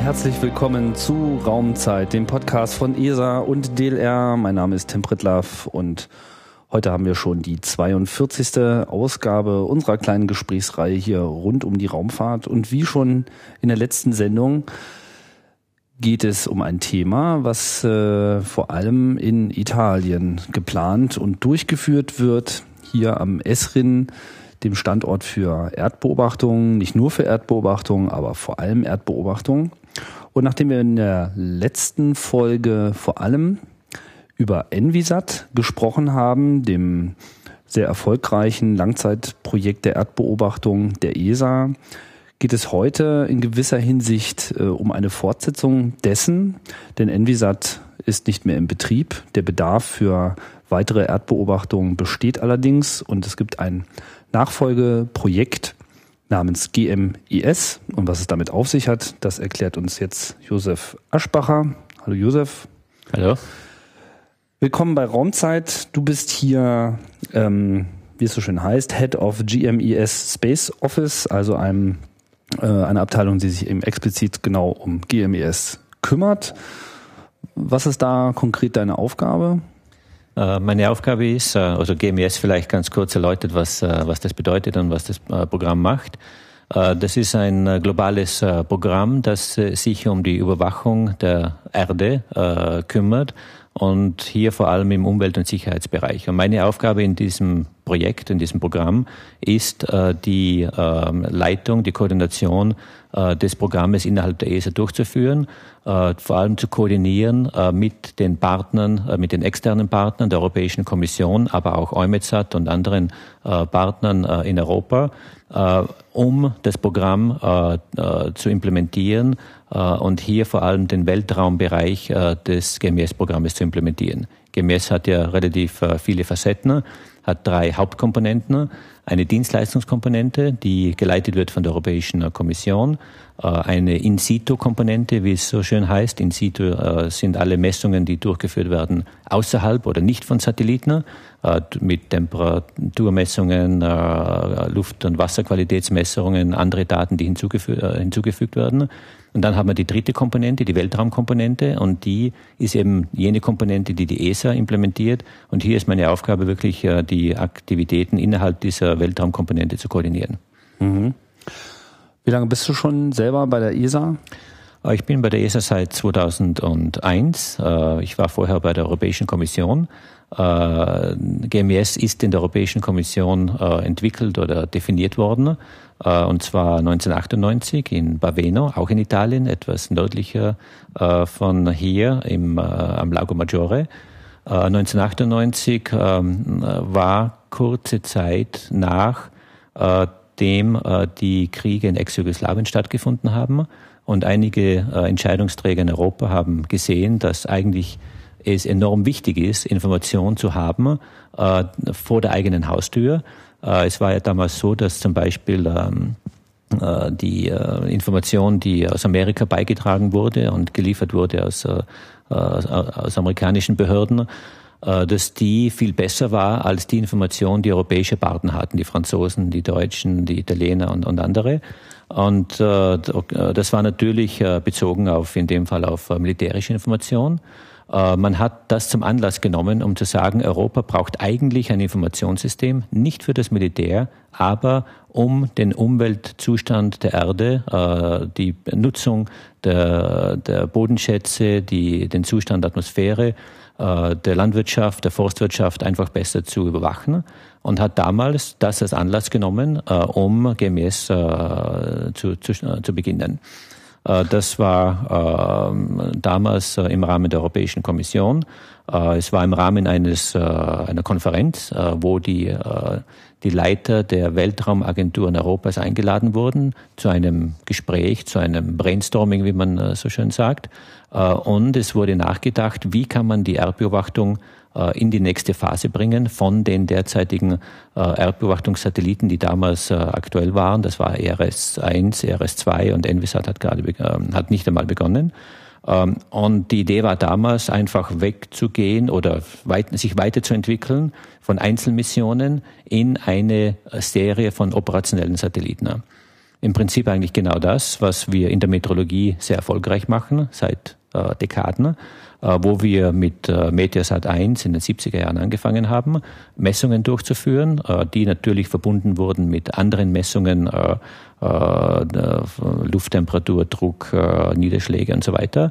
herzlich willkommen zu Raumzeit, dem Podcast von ESA und DLR. Mein Name ist Tim Pritlaff und heute haben wir schon die 42. Ausgabe unserer kleinen Gesprächsreihe hier rund um die Raumfahrt. Und wie schon in der letzten Sendung geht es um ein Thema, was äh, vor allem in Italien geplant und durchgeführt wird, hier am Esrin dem Standort für Erdbeobachtungen, nicht nur für Erdbeobachtungen, aber vor allem Erdbeobachtungen. Und nachdem wir in der letzten Folge vor allem über Envisat gesprochen haben, dem sehr erfolgreichen Langzeitprojekt der Erdbeobachtung der ESA, geht es heute in gewisser Hinsicht äh, um eine Fortsetzung dessen, denn Envisat ist nicht mehr im Betrieb. Der Bedarf für weitere Erdbeobachtungen besteht allerdings und es gibt ein Nachfolgeprojekt namens GMIS. Und was es damit auf sich hat, das erklärt uns jetzt Josef Aschbacher. Hallo Josef. Hallo. Willkommen bei Raumzeit. Du bist hier, ähm, wie es so schön heißt, Head of GMES Space Office, also einem, äh, eine Abteilung, die sich eben explizit genau um GMES kümmert. Was ist da konkret deine Aufgabe? Äh, meine Aufgabe ist, äh, also GMS vielleicht ganz kurz erläutert, was, äh, was das bedeutet und was das Programm macht. Das ist ein globales Programm, das sich um die Überwachung der Erde kümmert und hier vor allem im Umwelt- und Sicherheitsbereich. Und meine Aufgabe in diesem Projekt, in diesem Programm ist die ähm, Leitung, die Koordination des Programmes innerhalb der ESA durchzuführen äh, vor allem zu koordinieren äh, mit den Partnern, äh, mit den externen Partnern der Europäischen Kommission, aber auch EUMETSAT und anderen Partnern in Europa, um das Programm zu implementieren und hier vor allem den Weltraumbereich des GMS-Programmes zu implementieren. GMS hat ja relativ viele Facetten, hat drei Hauptkomponenten. Eine Dienstleistungskomponente, die geleitet wird von der Europäischen Kommission, äh, eine In-situ-Komponente, wie es so schön heißt. In-situ äh, sind alle Messungen, die durchgeführt werden, außerhalb oder nicht von Satelliten, äh, mit Temperaturmessungen, Luft- und Wasserqualitätsmessungen, andere Daten, die hinzugefügt werden. Und dann haben wir die dritte Komponente, die Weltraumkomponente, und die ist eben jene Komponente, die die ESA implementiert. Und hier ist meine Aufgabe wirklich, die Aktivitäten innerhalb dieser Weltraumkomponente zu koordinieren. Mhm. Wie lange bist du schon selber bei der ESA? Äh, ich bin bei der ESA seit 2001. Äh, ich war vorher bei der Europäischen Kommission. Äh, GMS ist in der Europäischen Kommission entwickelt oder definiert worden, und zwar 1998 in Baveno, auch in Italien, etwas nördlicher von hier im, am Lago Maggiore. 1998 ähm, war kurze Zeit nach äh, die Kriege in Ex-Jugoslawien stattgefunden haben. Und einige äh, Entscheidungsträger in Europa haben gesehen, dass eigentlich es enorm wichtig ist, Informationen zu haben äh, vor der eigenen Haustür. Äh, es war ja damals so, dass zum Beispiel ähm, äh, die äh, Information, die aus Amerika beigetragen wurde und geliefert wurde aus, äh, aus amerikanischen Behörden, äh, dass die viel besser war als die Information, die europäische Partner hatten, die Franzosen, die Deutschen, die Italiener und, und andere. Und äh, äh das war natürlich äh, bezogen auf, in dem Fall auf äh, militärische Information. Äh, man hat das zum Anlass genommen, um zu sagen, Europa braucht eigentlich ein Informationssystem, nicht für das Militär, aber um den Umweltzustand der Erde, die Nutzung der, Bodenschätze, die, den Zustand der Atmosphäre äh, der Landwirtschaft, der Forstwirtschaft einfach besser zu überwachen und hat damals das als Anlass genommen, äh, um äh, zu, zu, zu beginnen. Das war ähm, damals im Rahmen der Europäischen Kommission. Es war im Rahmen eines, einer Konferenz, wo die, die Leiter der Weltraumagenturen Europas eingeladen wurden zu einem Gespräch, zu einem Brainstorming, wie man so schön sagt. Äh, und es wurde nachgedacht, wie kann man die Erdbeobachtung äh, in die nächste Phase bringen von den derzeitigen äh, Erdbeobachtungssatelliten, die damals aktuell waren. Das war ERS-1, ERS-2 und Envisat hat gerade ähm, hat nicht einmal begonnen. Ähm, und die Idee war damals einfach wegzugehen oder sich weiterzuentwickeln von Einzelmissionen in eine Serie von operationellen Satelliten. im Prinzip eigentlich genau das, was wir in der Meteorologie sehr erfolgreich machen, seit äh, Dekaden, äh, wo wir mit äh, Meteosat 1 in den 70er Jahren angefangen haben, Messungen durchzuführen, äh, die natürlich verbunden wurden mit anderen Messungen, Lufttemperatur, Druck, Niederschläge und so weiter.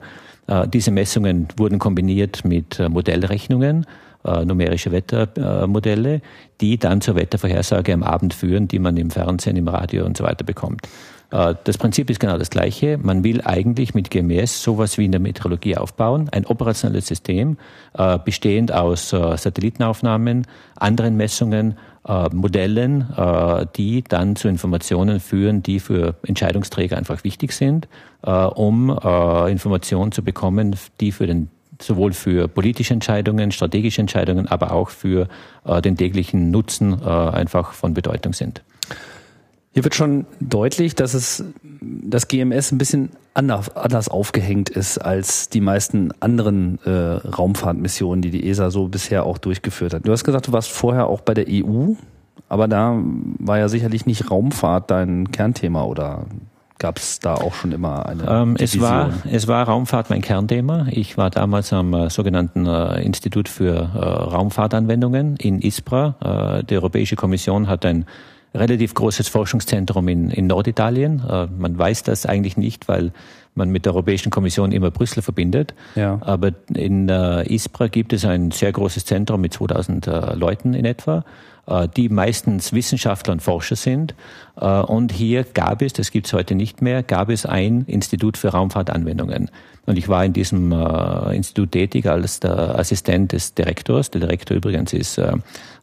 diese Messungen wurden kombiniert mit Modellrechnungen äh, numerische Wettermodelle, die dann zur Wettervorhersage am Abend führen, die man im Fernsehen, im Radio und so weiter bekommt. Äh, das Prinzip ist genau das gleiche. Man will eigentlich mit GMS sowas wie in der Meteorologie aufbauen, ein operationelles System, äh, bestehend aus Satellitenaufnahmen, anderen Messungen, Modellen, die dann zu Informationen führen, die für Entscheidungsträger einfach wichtig sind, um Informationen zu bekommen, die für den sowohl für politische Entscheidungen, strategische Entscheidungen, aber auch für äh, den täglichen Nutzen äh, einfach von Bedeutung sind. Hier wird schon deutlich, dass es das GMS ein bisschen anders, anders aufgehängt ist als die meisten anderen äh, Raumfahrtmissionen, die die ESA so bisher auch durchgeführt hat. Du hast gesagt, du warst vorher auch bei der EU, aber da war ja sicherlich nicht Raumfahrt dein Kernthema oder Gab es da auch schon immer eine ähm, es war Es war Raumfahrt mein Kernthema. Ich war damals am äh, sogenannten äh, Institut für äh, Raumfahrtanwendungen in ISPRA. Äh, die Europäische Kommission hat ein relativ großes Forschungszentrum in, in Norditalien. Äh, man weiß das eigentlich nicht, weil man mit der Europäischen Kommission immer Brüssel verbindet. Ja. Aber in äh, ISPRA gibt es ein sehr großes Zentrum mit 2000 Leuten in etwa. Äh, die meistens Wissenschaftler und Forscher sind. Äh, und hier gab es, das gibt es heute nicht mehr, gab es ein Institut für Raumfahrtanwendungen. Und ich war in diesem äh, Institut tätig als der Assistent des Direktors. Der Direktor übrigens ist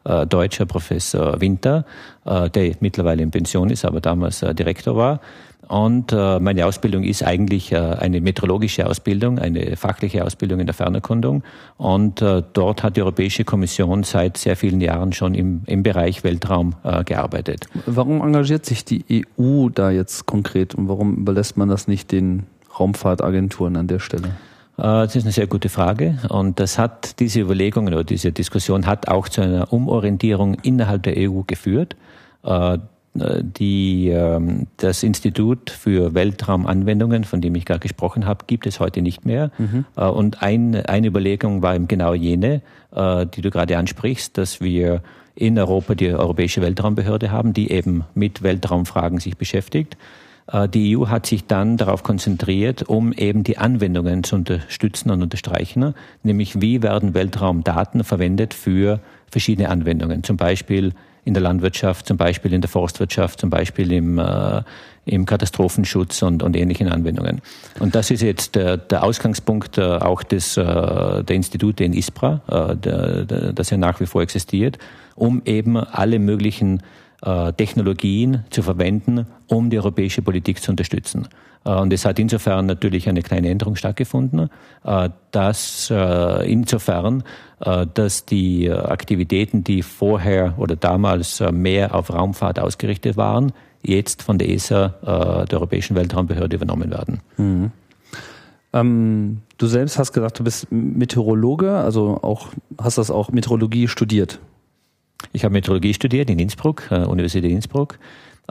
deutscher Professor Winter, der mittlerweile in Pension ist, aber damals Direktor war. Und äh, meine Ausbildung ist eigentlich äh, eine meteorologische Ausbildung, eine fachliche Ausbildung in der Fernerkundung. Und äh, dort hat die Europäische Kommission seit sehr vielen Jahren schon im, im Bereich Weltraum äh, gearbeitet. Warum engagiert sich die EU da jetzt konkret und warum überlässt man das nicht den Raumfahrtagenturen an der Stelle? Äh, das ist eine sehr gute Frage und das hat diese Überlegungen oder diese Diskussion hat auch zu einer Umorientierung innerhalb der EU geführt. Äh, die, ähm, das Institut für Weltraumanwendungen, von dem ich gerade gesprochen habe, gibt es heute nicht mehr. Mhm. Äh, und ein, eine Überlegung war eben genau jene, die du gerade ansprichst, dass wir in Europa die Europäische Weltraumbehörde haben, die eben mit Weltraumfragen sich beschäftigt. Äh, die EU hat sich dann darauf konzentriert, um eben die Anwendungen zu unterstützen und unterstreichen, nämlich wie werden Weltraumdaten verwendet für verschiedene Anwendungen, zum Beispiel in der Landwirtschaft, zum Beispiel in der Forstwirtschaft, zum Beispiel im, äh, im Katastrophenschutz und, und ähnlichen Anwendungen. Und das ist jetzt der, der Ausgangspunkt äh, auch des, äh, der Institute in ISPRA, äh, der, der, das ja nach wie vor existiert, um eben alle möglichen Technologien zu verwenden, um die europäische Politik zu unterstützen. Äh, und es hat insofern natürlich eine kleine Änderung stattgefunden, äh, dass insofern, dass die Aktivitäten, die vorher oder damals mehr auf Raumfahrt ausgerichtet waren, jetzt von der ESA, der Europäischen Weltraumbehörde, übernommen werden. Mhm. Ähm, du selbst hast gesagt, du bist Meteorologe, also auch hast das auch Meteorologie studiert. Ich habe Meteorologie studiert in Innsbruck, äh, Universität Innsbruck.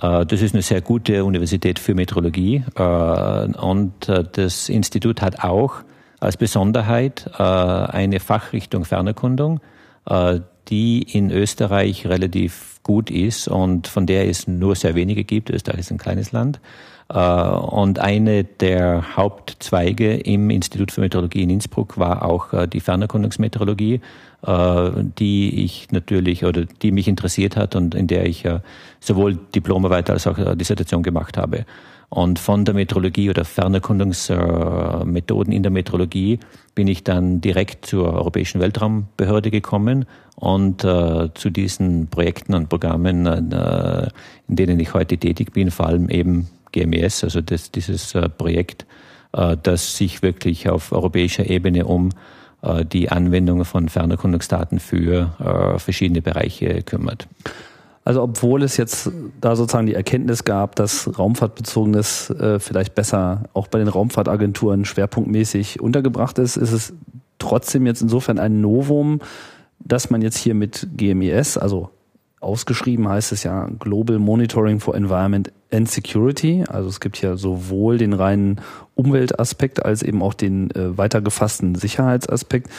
Äh, das ist eine sehr gute Universität für Meteorologie äh, und äh, das Institut hat auch als Besonderheit äh, eine Fachrichtung Fernerkundung, äh, die in Österreich relativ gut ist und von der es nur sehr wenige gibt. Österreich ist ein kleines Land. Und eine der Hauptzweige im Institut für Meteorologie in Innsbruck war auch die Fernerkundungsmeteorologie. Äh, die ich natürlich oder die mich interessiert hat und in der ich sowohl Diplomarbeit als auch äh, Dissertation gemacht habe. Und von der Meteorologie oder Fernerkundungsmethoden in der Meteorologie bin ich dann direkt zur Europäischen Weltraumbehörde gekommen und äh, zu diesen Projekten und Programmen, äh, in denen ich heute tätig bin, vor allem eben GMES, also das, dieses äh, Projekt, äh, das sich wirklich auf europäischer Ebene um die Anwendung von Fernerkundungsdaten für äh, verschiedene Bereiche kümmert. Also obwohl es jetzt da sozusagen die Erkenntnis gab, dass Raumfahrtbezogenes äh, vielleicht besser auch bei den Raumfahrtagenturen schwerpunktmäßig untergebracht ist, ist es trotzdem jetzt insofern ein Novum, dass man jetzt hier mit GMES, also ausgeschrieben heißt es ja Global Monitoring for Environment and Security. Also es gibt ja sowohl den reinen Umweltaspekt als eben auch den äh, weiter gefassten Sicherheitsaspekt,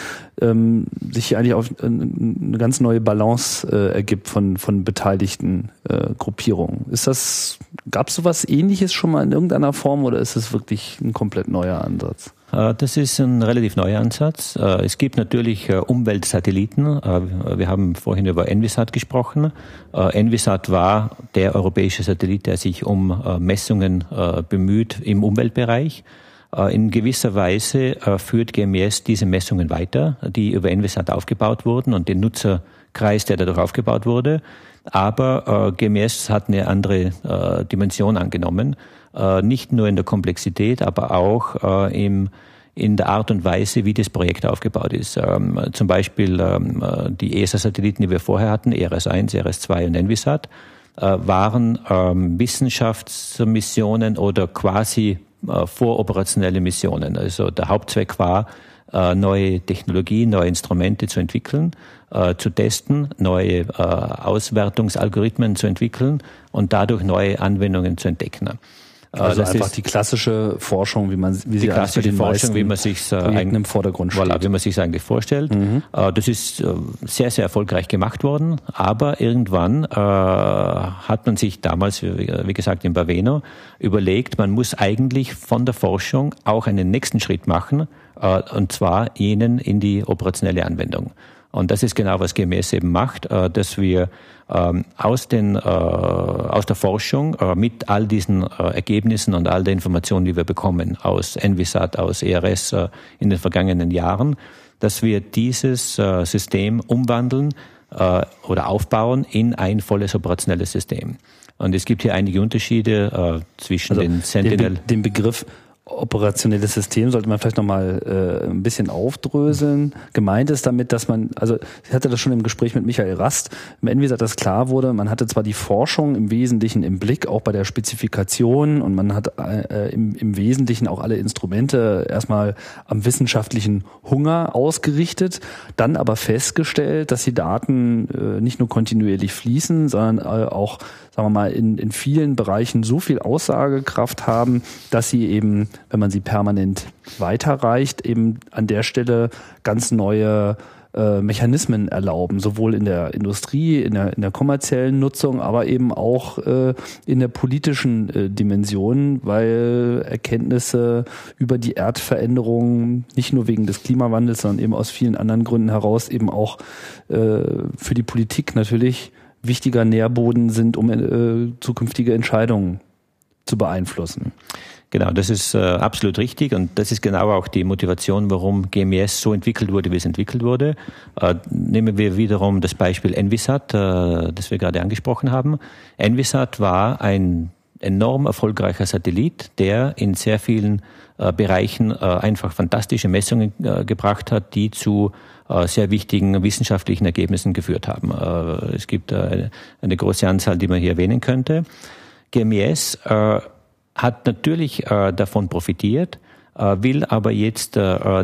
ähm, sich hier eigentlich auf äh, eine ganz neue Balance äh, ergibt von, von beteiligten äh, Gruppierungen. Ist das, gab es sowas ähnliches schon mal in irgendeiner Form oder ist es wirklich ein komplett neuer Ansatz? Äh, das ist ein relativ neuer Ansatz. Äh, es gibt natürlich äh, Umweltsatelliten. Wir haben vorhin über Envisat gesprochen. Envisat war der europäische Satellit, der sich um Messungen bemüht im Umweltbereich. In gewisser Weise führt GMS diese Messungen weiter, die über Envisat aufgebaut wurden und den Nutzerkreis, der dadurch aufgebaut wurde. Aber GMS hat eine andere Dimension angenommen nicht nur in der Komplexität, aber auch äh, im in der Art und Weise, wie das Projekt aufgebaut ist. Ähm, zum Beispiel ähm, äh, die ESA-Satelliten, die wir vorher hatten, ERS-1, ERS-2 und Envisat, äh, waren ähm, Wissenschaftsmissionen oder quasi äh, voroperationelle Missionen. Also der Hauptzweck war, äh, neue Technologie, neue Instrumente zu entwickeln, äh, zu testen, neue äh, Auswertungsalgorithmen zu entwickeln und dadurch neue Anwendungen zu entdecken. Also das einfach die klassische Forschung, wie man wie die klassische Forschung, wie man sich äh, im Vordergrund steht. Voilà, wie man sich eigentlich vorstellt. Mhm. Äh, das ist äh, sehr sehr erfolgreich gemacht worden, aber irgendwann äh, hat man sich damals, wie gesagt in Baveno, überlegt, man muss eigentlich von der Forschung auch einen nächsten Schritt machen, äh, und zwar jenen in die operationelle Anwendung. Und das ist genau, was GMS eben macht, äh, dass wir ähm, aus, den, äh, aus der Forschung äh, mit all diesen Ergebnissen und all der Informationen, die wir bekommen aus Envisat, aus ERS in den vergangenen Jahren, dass wir dieses System umwandeln oder aufbauen in ein volles operationelles System. Und es gibt hier einige Unterschiede zwischen also den Sentinel. Den, Be den Begriff operationelles System sollte man vielleicht nochmal äh, ein bisschen aufdröseln. Gemeint ist damit, dass man, also ich hatte das schon im Gespräch mit Michael Rast, im Envisat das klar wurde, man hatte zwar die Forschung im Wesentlichen im Blick, auch bei der Spezifikation und man hat äh, im, im Wesentlichen auch alle Instrumente erstmal am wissenschaftlichen Hunger ausgerichtet, dann aber festgestellt, dass die Daten äh, nicht nur kontinuierlich fließen, sondern äh, auch sagen wir mal, in, in vielen Bereichen so viel Aussagekraft haben, dass sie eben, wenn man sie permanent weiterreicht, eben an der Stelle ganz neue äh, Mechanismen erlauben, sowohl in der Industrie, in der, in der kommerziellen Nutzung, aber eben auch äh, in der politischen äh, Dimension, weil Erkenntnisse über die Erdveränderung nicht nur wegen des Klimawandels, sondern eben aus vielen anderen Gründen heraus eben auch äh, für die Politik natürlich wichtiger Nährboden sind, um äh, zukünftige Entscheidungen zu beeinflussen. Genau, das ist äh, absolut richtig und das ist genau auch die Motivation, warum GMS so entwickelt wurde, wie es entwickelt wurde. Äh, nehmen wir wiederum das Beispiel Envisat, äh, das wir gerade angesprochen haben. Envisat war ein enorm erfolgreicher Satellit, der in sehr vielen äh, Bereichen äh, einfach fantastische Messungen äh, gebracht hat, die zu äh, sehr wichtigen wissenschaftlichen Ergebnissen geführt haben. Äh, es gibt äh, eine große Anzahl, die man hier erwähnen könnte. GMES hat natürlich davon profitiert, will aber jetzt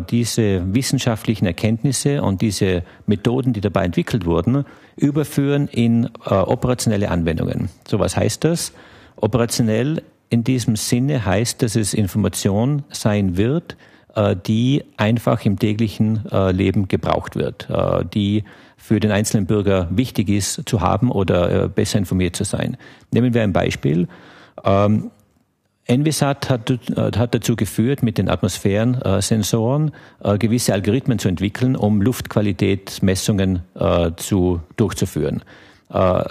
diese wissenschaftlichen Erkenntnisse und diese Methoden, die dabei entwickelt wurden, überführen in operationelle Anwendungen. So was heißt das? Operationell in diesem Sinne heißt, dass es Information sein wird, äh, die einfach im täglichen äh, Leben gebraucht wird, äh, die für den einzelnen Bürger wichtig ist zu haben oder besser informiert zu sein. Nehmen wir ein Beispiel. Ähm, Envisat hat, hat dazu geführt, mit den Atmosphärensensoren gewisse Algorithmen zu entwickeln, um Luftqualitätsmessungen zu, durchzuführen.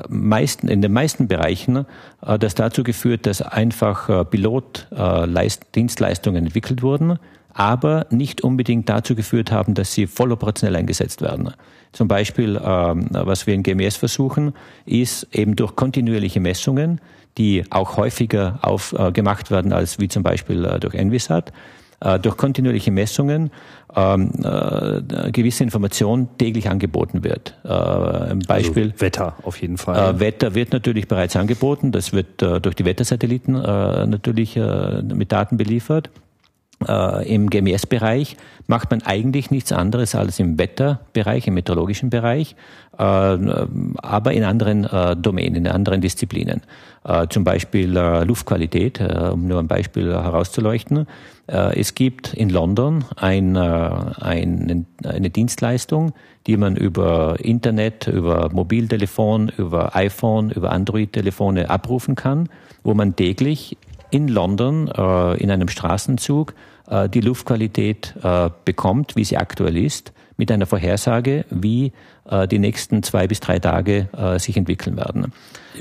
Meisten, in den meisten Bereichen hat das dazu geführt, dass einfach Pilotdienstleistungen entwickelt wurden, aber nicht unbedingt dazu geführt haben, dass sie volloperationell eingesetzt werden. Zum Beispiel, ähm, was wir in GMS versuchen, ist eben durch kontinuierliche Messungen, die auch häufiger auf, äh, gemacht werden als wie zum Beispiel äh, durch Envisat, äh, durch kontinuierliche Messungen ähm, äh, gewisse Information täglich angeboten wird. Äh, ein Beispiel. Also Wetter auf jeden Fall. Äh, Wetter wird natürlich bereits angeboten. Das wird äh, durch die Wettersatelliten äh, natürlich äh, mit Daten beliefert. Äh, im GMS-Bereich macht man eigentlich nichts anderes als im Wetterbereich, im meteorologischen Bereich, äh, aber in anderen äh, Domänen, in anderen Disziplinen. Äh, zum Beispiel äh, Luftqualität, äh, um nur ein Beispiel herauszuleuchten. es gibt in London ein, ein, eine Dienstleistung, die man über Internet, über Mobiltelefon, über iPhone, über Android-Telefone abrufen kann, wo man täglich in London in einem Straßenzug die Luftqualität bekommt, wie sie aktuell ist, mit einer Vorhersage, wie die nächsten zwei bis drei Tage sich entwickeln werden.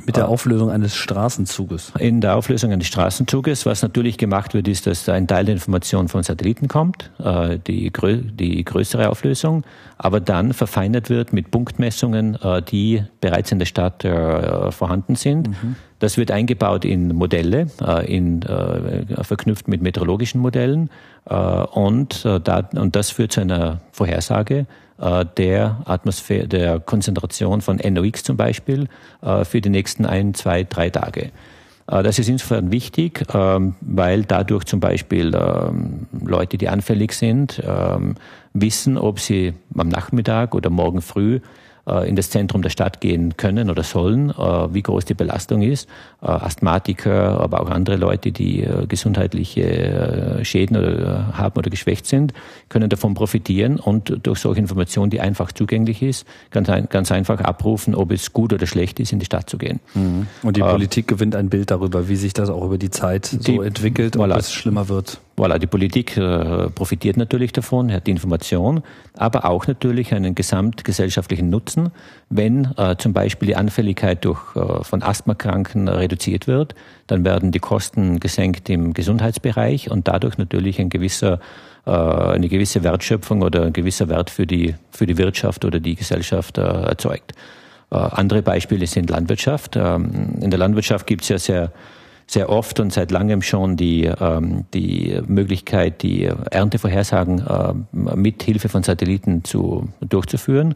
Mit der Auflösung eines Straßenzuges. In der Auflösung eines Straßenzuges. Was natürlich gemacht wird, ist, dass ein Teil der Information von Satelliten kommt, äh, die, die größere Auflösung, aber dann verfeinert wird mit Punktmessungen, äh, die bereits in der Stadt äh, vorhanden sind. Mhm. Das wird eingebaut in Modelle, in, verknüpft mit meteorologischen Modellen und, da, und das führt zu einer Vorhersage äh, der Atmosphäre, der Konzentration von NOx zum Beispiel äh, für die nächsten ein, zwei, drei Tage. Äh, das ist insofern wichtig, ähm, weil dadurch zum Beispiel ähm, Leute, die anfällig sind, ähm, wissen, ob sie am Nachmittag oder morgen früh äh, in das Zentrum der Stadt gehen können oder sollen, äh, wie groß die Belastung ist. Äh, Asthmatiker, aber auch andere Leute, die gesundheitliche Schäden haben oder geschwächt sind, können davon profitieren und durch solche Informationen, die einfach zugänglich ist, ganz, ganz einfach abrufen, ob es gut oder schlecht ist, in die Stadt zu gehen. Mhm. Und die Politik gewinnt ein Bild darüber, wie sich das auch über die Zeit so die, entwickelt und voilà. es schlimmer wird. Voilà, die Politik äh, profitiert natürlich davon, hat die Information, aber auch natürlich einen gesamtgesellschaftlichen Nutzen, wenn äh, zum Beispiel die Anfälligkeit durch, äh, von Asthmakranken reduziert wird, dann werden die Kosten gesenkt im Gesundheitsbereich und dadurch natürlich ein gewisser, äh, eine gewisse Wertschöpfung oder ein gewisser Wert für die, für die Wirtschaft oder die Gesellschaft äh, erzeugt. Andere Beispiele sind Landwirtschaft. Ähm, in der Landwirtschaft gibt es ja sehr sehr oft und seit langem schon die, ähm, die Möglichkeit, die Erntevorhersagen äh, mit Hilfe von Satelliten zu, durchzuführen.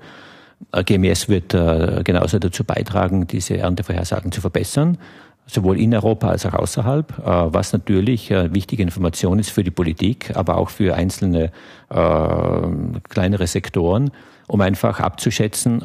Äh, GMS wird äh, genauso dazu beitragen, diese Erntevorhersagen zu verbessern, sowohl in Europa als auch außerhalb, äh, was natürlich wichtige Information ist für die Politik, aber auch für einzelne kleinere Sektoren, um einfach abzuschätzen,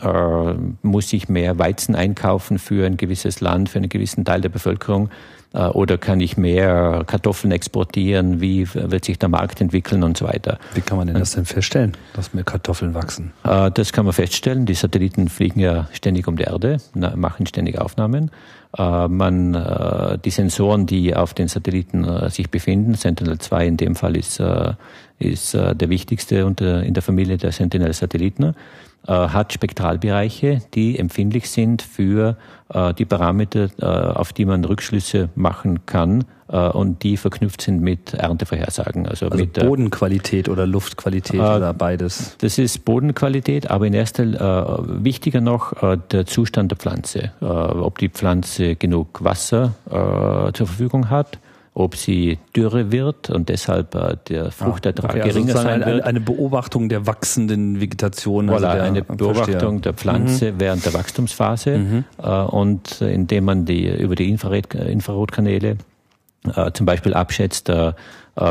muss ich mehr Weizen einkaufen für ein gewisses Land, für einen gewissen Teil der Bevölkerung äh, oder kann ich mehr Kartoffeln exportieren? Wie wird sich der Markt entwickeln und so weiter? Wie kann man denn das denn feststellen, dass mehr Kartoffeln wachsen? Äh, das kann man feststellen. Die Satelliten fliegen ja ständig um die Erde, machen ständig Aufnahmen. Äh, man, die Sensoren, die auf den Satelliten sich befinden, Sentinel-2 in dem Fall ist, ist der wichtigste in der Familie der Sentinel-Satelliten. Äh, hat Spektralbereiche, die empfindlich sind für äh, die Parameter, äh, auf die man Rückschlüsse machen kann und die verknüpft sind mit Erntevorhersagen. Also, also mit Bodenqualität oder Luftqualität oder beides. Das ist Bodenqualität, aber in erster äh, wichtiger noch äh, der Zustand der Pflanze. Äh, ob die Pflanze genug Wasser zur Verfügung hat, ob sie dürre wird und deshalb äh, der Fruchtertrag okay, also geringer sein wird. Eine Beobachtung der wachsenden Vegetation. Voilà, also der, eine Beobachtung der Pflanze mhm. während der Wachstumsphase mhm. äh, und indem man die über die Infrarot, Infrarotkanäle äh, zum Beispiel abschätzt,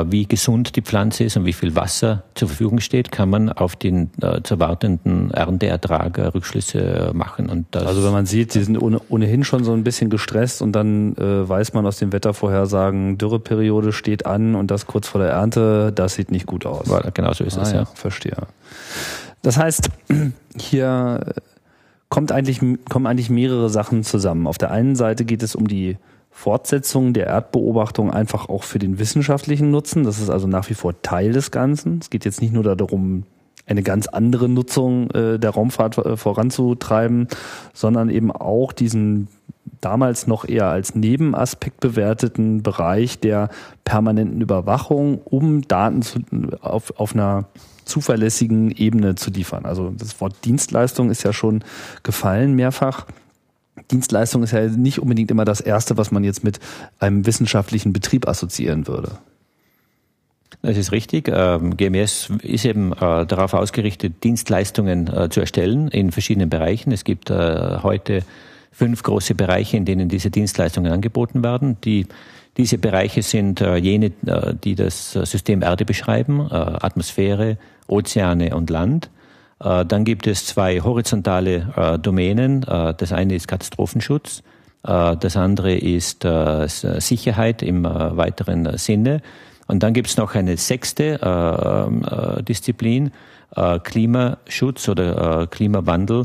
wie gesund die Pflanze ist und wie viel Wasser zur Verfügung steht, kann man auf den äh, zu erwartenden Ernteertrag äh, Rückschlüsse machen. Und das also wenn man sieht, sie sind ohnehin schon so ein bisschen gestresst und dann äh, weiß man aus den Wettervorhersagen, Dürreperiode steht an und das kurz vor der Ernte, das sieht nicht gut aus. Genau so ist ah, es, ja. ja. Verstehe. Das heißt, hier kommt eigentlich, kommen eigentlich mehrere Sachen zusammen. Auf der einen Seite geht es um die Fortsetzung der Erdbeobachtung einfach auch für den wissenschaftlichen Nutzen. Das ist also nach wie vor Teil des Ganzen. Es geht jetzt nicht nur darum, eine ganz andere Nutzung äh, der Raumfahrt äh, voranzutreiben, sondern eben auch diesen damals noch eher als Nebenaspekt bewerteten Bereich der permanenten Überwachung, um Daten zu, auf, auf einer zuverlässigen Ebene zu liefern. Also das Wort Dienstleistung ist ja schon gefallen mehrfach. Dienstleistung ist ja nicht unbedingt immer das Erste, was man jetzt mit einem wissenschaftlichen Betrieb assoziieren würde. Das ist richtig. Ähm, GMS ist eben äh, darauf ausgerichtet, Dienstleistungen äh, zu erstellen in verschiedenen Bereichen. Es gibt äh, heute fünf große Bereiche, in denen diese Dienstleistungen angeboten werden. Die Diese Bereiche sind jene, die das System Erde beschreiben, Atmosphäre, Ozeane und Land. Äh, dann gibt es zwei horizontale äh, Domänen. Äh, das eine ist Katastrophenschutz, das andere ist Sicherheit im weiteren Sinne. Und dann gibt es noch eine sechste Disziplin, Klimaschutz oder Klimawandel,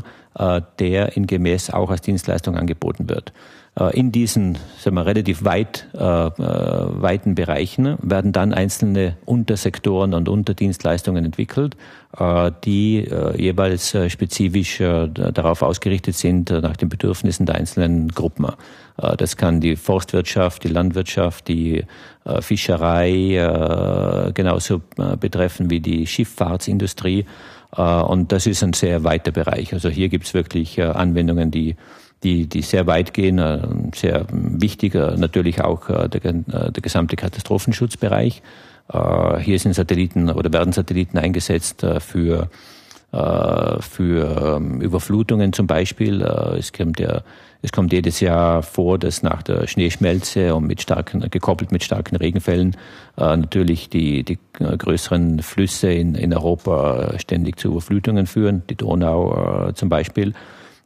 der in gemäß auch als Dienstleistung angeboten wird. Äh, in diesen sagen wir, relativ weit, äh, äh, weiten Bereichen werden dann einzelne Untersektoren und Unterdienstleistungen entwickelt, äh, die äh, jeweils äh, spezifisch darauf ausgerichtet sind, nach den Bedürfnissen der einzelnen Gruppen. das kann die Forstwirtschaft, die Landwirtschaft, die Fischerei genauso betreffen wie die Schifffahrtsindustrie. und das ist ein sehr weiter Bereich. Also hier gibt es wirklich Anwendungen, die die, die sehr weit gehen, äh, sehr wichtiger natürlich auch äh, der, äh, der gesamte Katastrophenschutzbereich. Hier sind Satelliten oder werden Satelliten eingesetzt für für ähm, Überflutungen zum Beispiel. Es kommt, ja, es kommt jedes Jahr vor, dass nach der Schneeschmelze und mit starken, gekoppelt mit starken Regenfällen natürlich die, die größeren Flüsse in, in Europa ständig zu Überflutungen führen, die Donau zum Beispiel.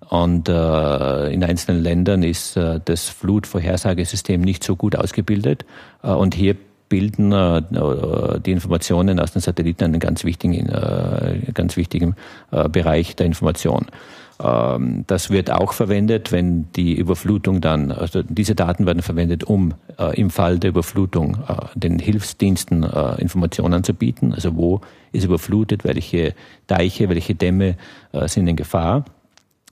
Und äh, in einzelnen Ländern ist äh, das Flutvorhersagesystem nicht so gut ausgebildet. Äh, und hier bilden äh, die Informationen aus den Satelliten einen ganz wichtigen, äh, ganz wichtigen äh, Bereich der Information. Ähm, das wird auch verwendet, wenn die Überflutung dann, also diese Daten werden verwendet, um äh, im Fall der Überflutung äh, den Hilfsdiensten äh, Informationen anzubieten. Also wo ist überflutet, welche Deiche, welche Dämme äh, sind in Gefahr.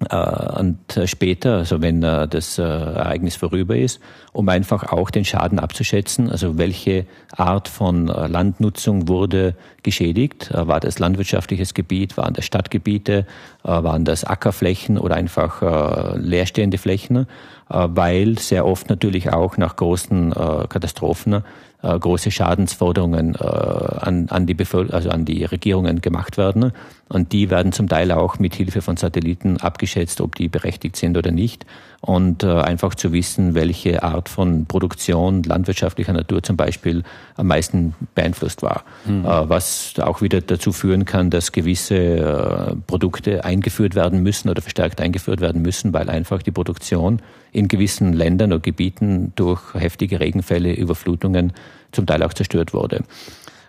Äh, und später, also wenn äh, das äh, Ereignis vorüber ist, um einfach auch den Schaden abzuschätzen, also welche Art von Landnutzung wurde geschädigt, war das landwirtschaftliches Gebiet, waren das Stadtgebiete, waren das Ackerflächen oder einfach leerstehende Flächen, weil sehr oft natürlich auch nach großen Katastrophen äh, große Schadensforderungen äh, an, an, die Bevölker also an die Regierungen gemacht werden. Und die werden zum Teil auch mit Hilfe von Satelliten abgeschätzt, ob die berechtigt sind oder nicht. Und äh, einfach zu wissen, welche Art von Produktion landwirtschaftlicher Natur zum Beispiel am meisten beeinflusst war. Mhm. Äh, was auch wieder dazu führen kann, dass gewisse äh, Produkte eingeführt werden müssen oder verstärkt eingeführt werden müssen, weil einfach die Produktion in gewissen Ländern oder Gebieten durch heftige Regenfälle, Überflutungen zum Teil auch zerstört wurde.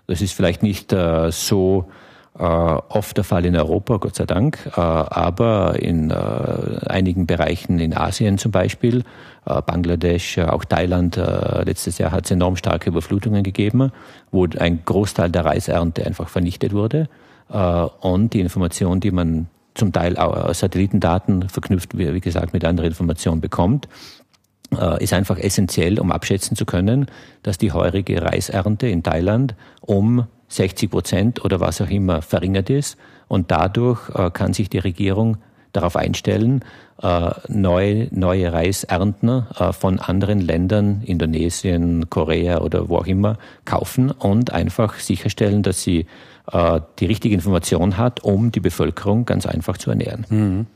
Das ist vielleicht nicht äh, so oft der Fall in Europa, Gott sei Dank, äh, aber in äh, einigen Bereichen in Asien zum Beispiel, äh, Bangladesch, äh, auch Thailand, letztes Jahr hat es enorm starke Überflutungen gegeben, wo ein Großteil der Reisernte einfach vernichtet wurde. Und die Information, die man zum Teil aus Satellitendaten verknüpft, wie, gesagt, mit anderen Informationen bekommt, äh, ist einfach essentiell, um abschätzen zu können, dass die heurige Reisernte in Thailand um 60 Prozent oder was auch immer verringert ist. Und dadurch äh, kann sich die Regierung darauf einstellen, äh, neue, neue Reisernten von anderen Ländern, Indonesien, Korea oder wo auch immer, kaufen und einfach sicherstellen, dass sie äh, die richtige Information hat, um die Bevölkerung ganz einfach zu ernähren. Mhm.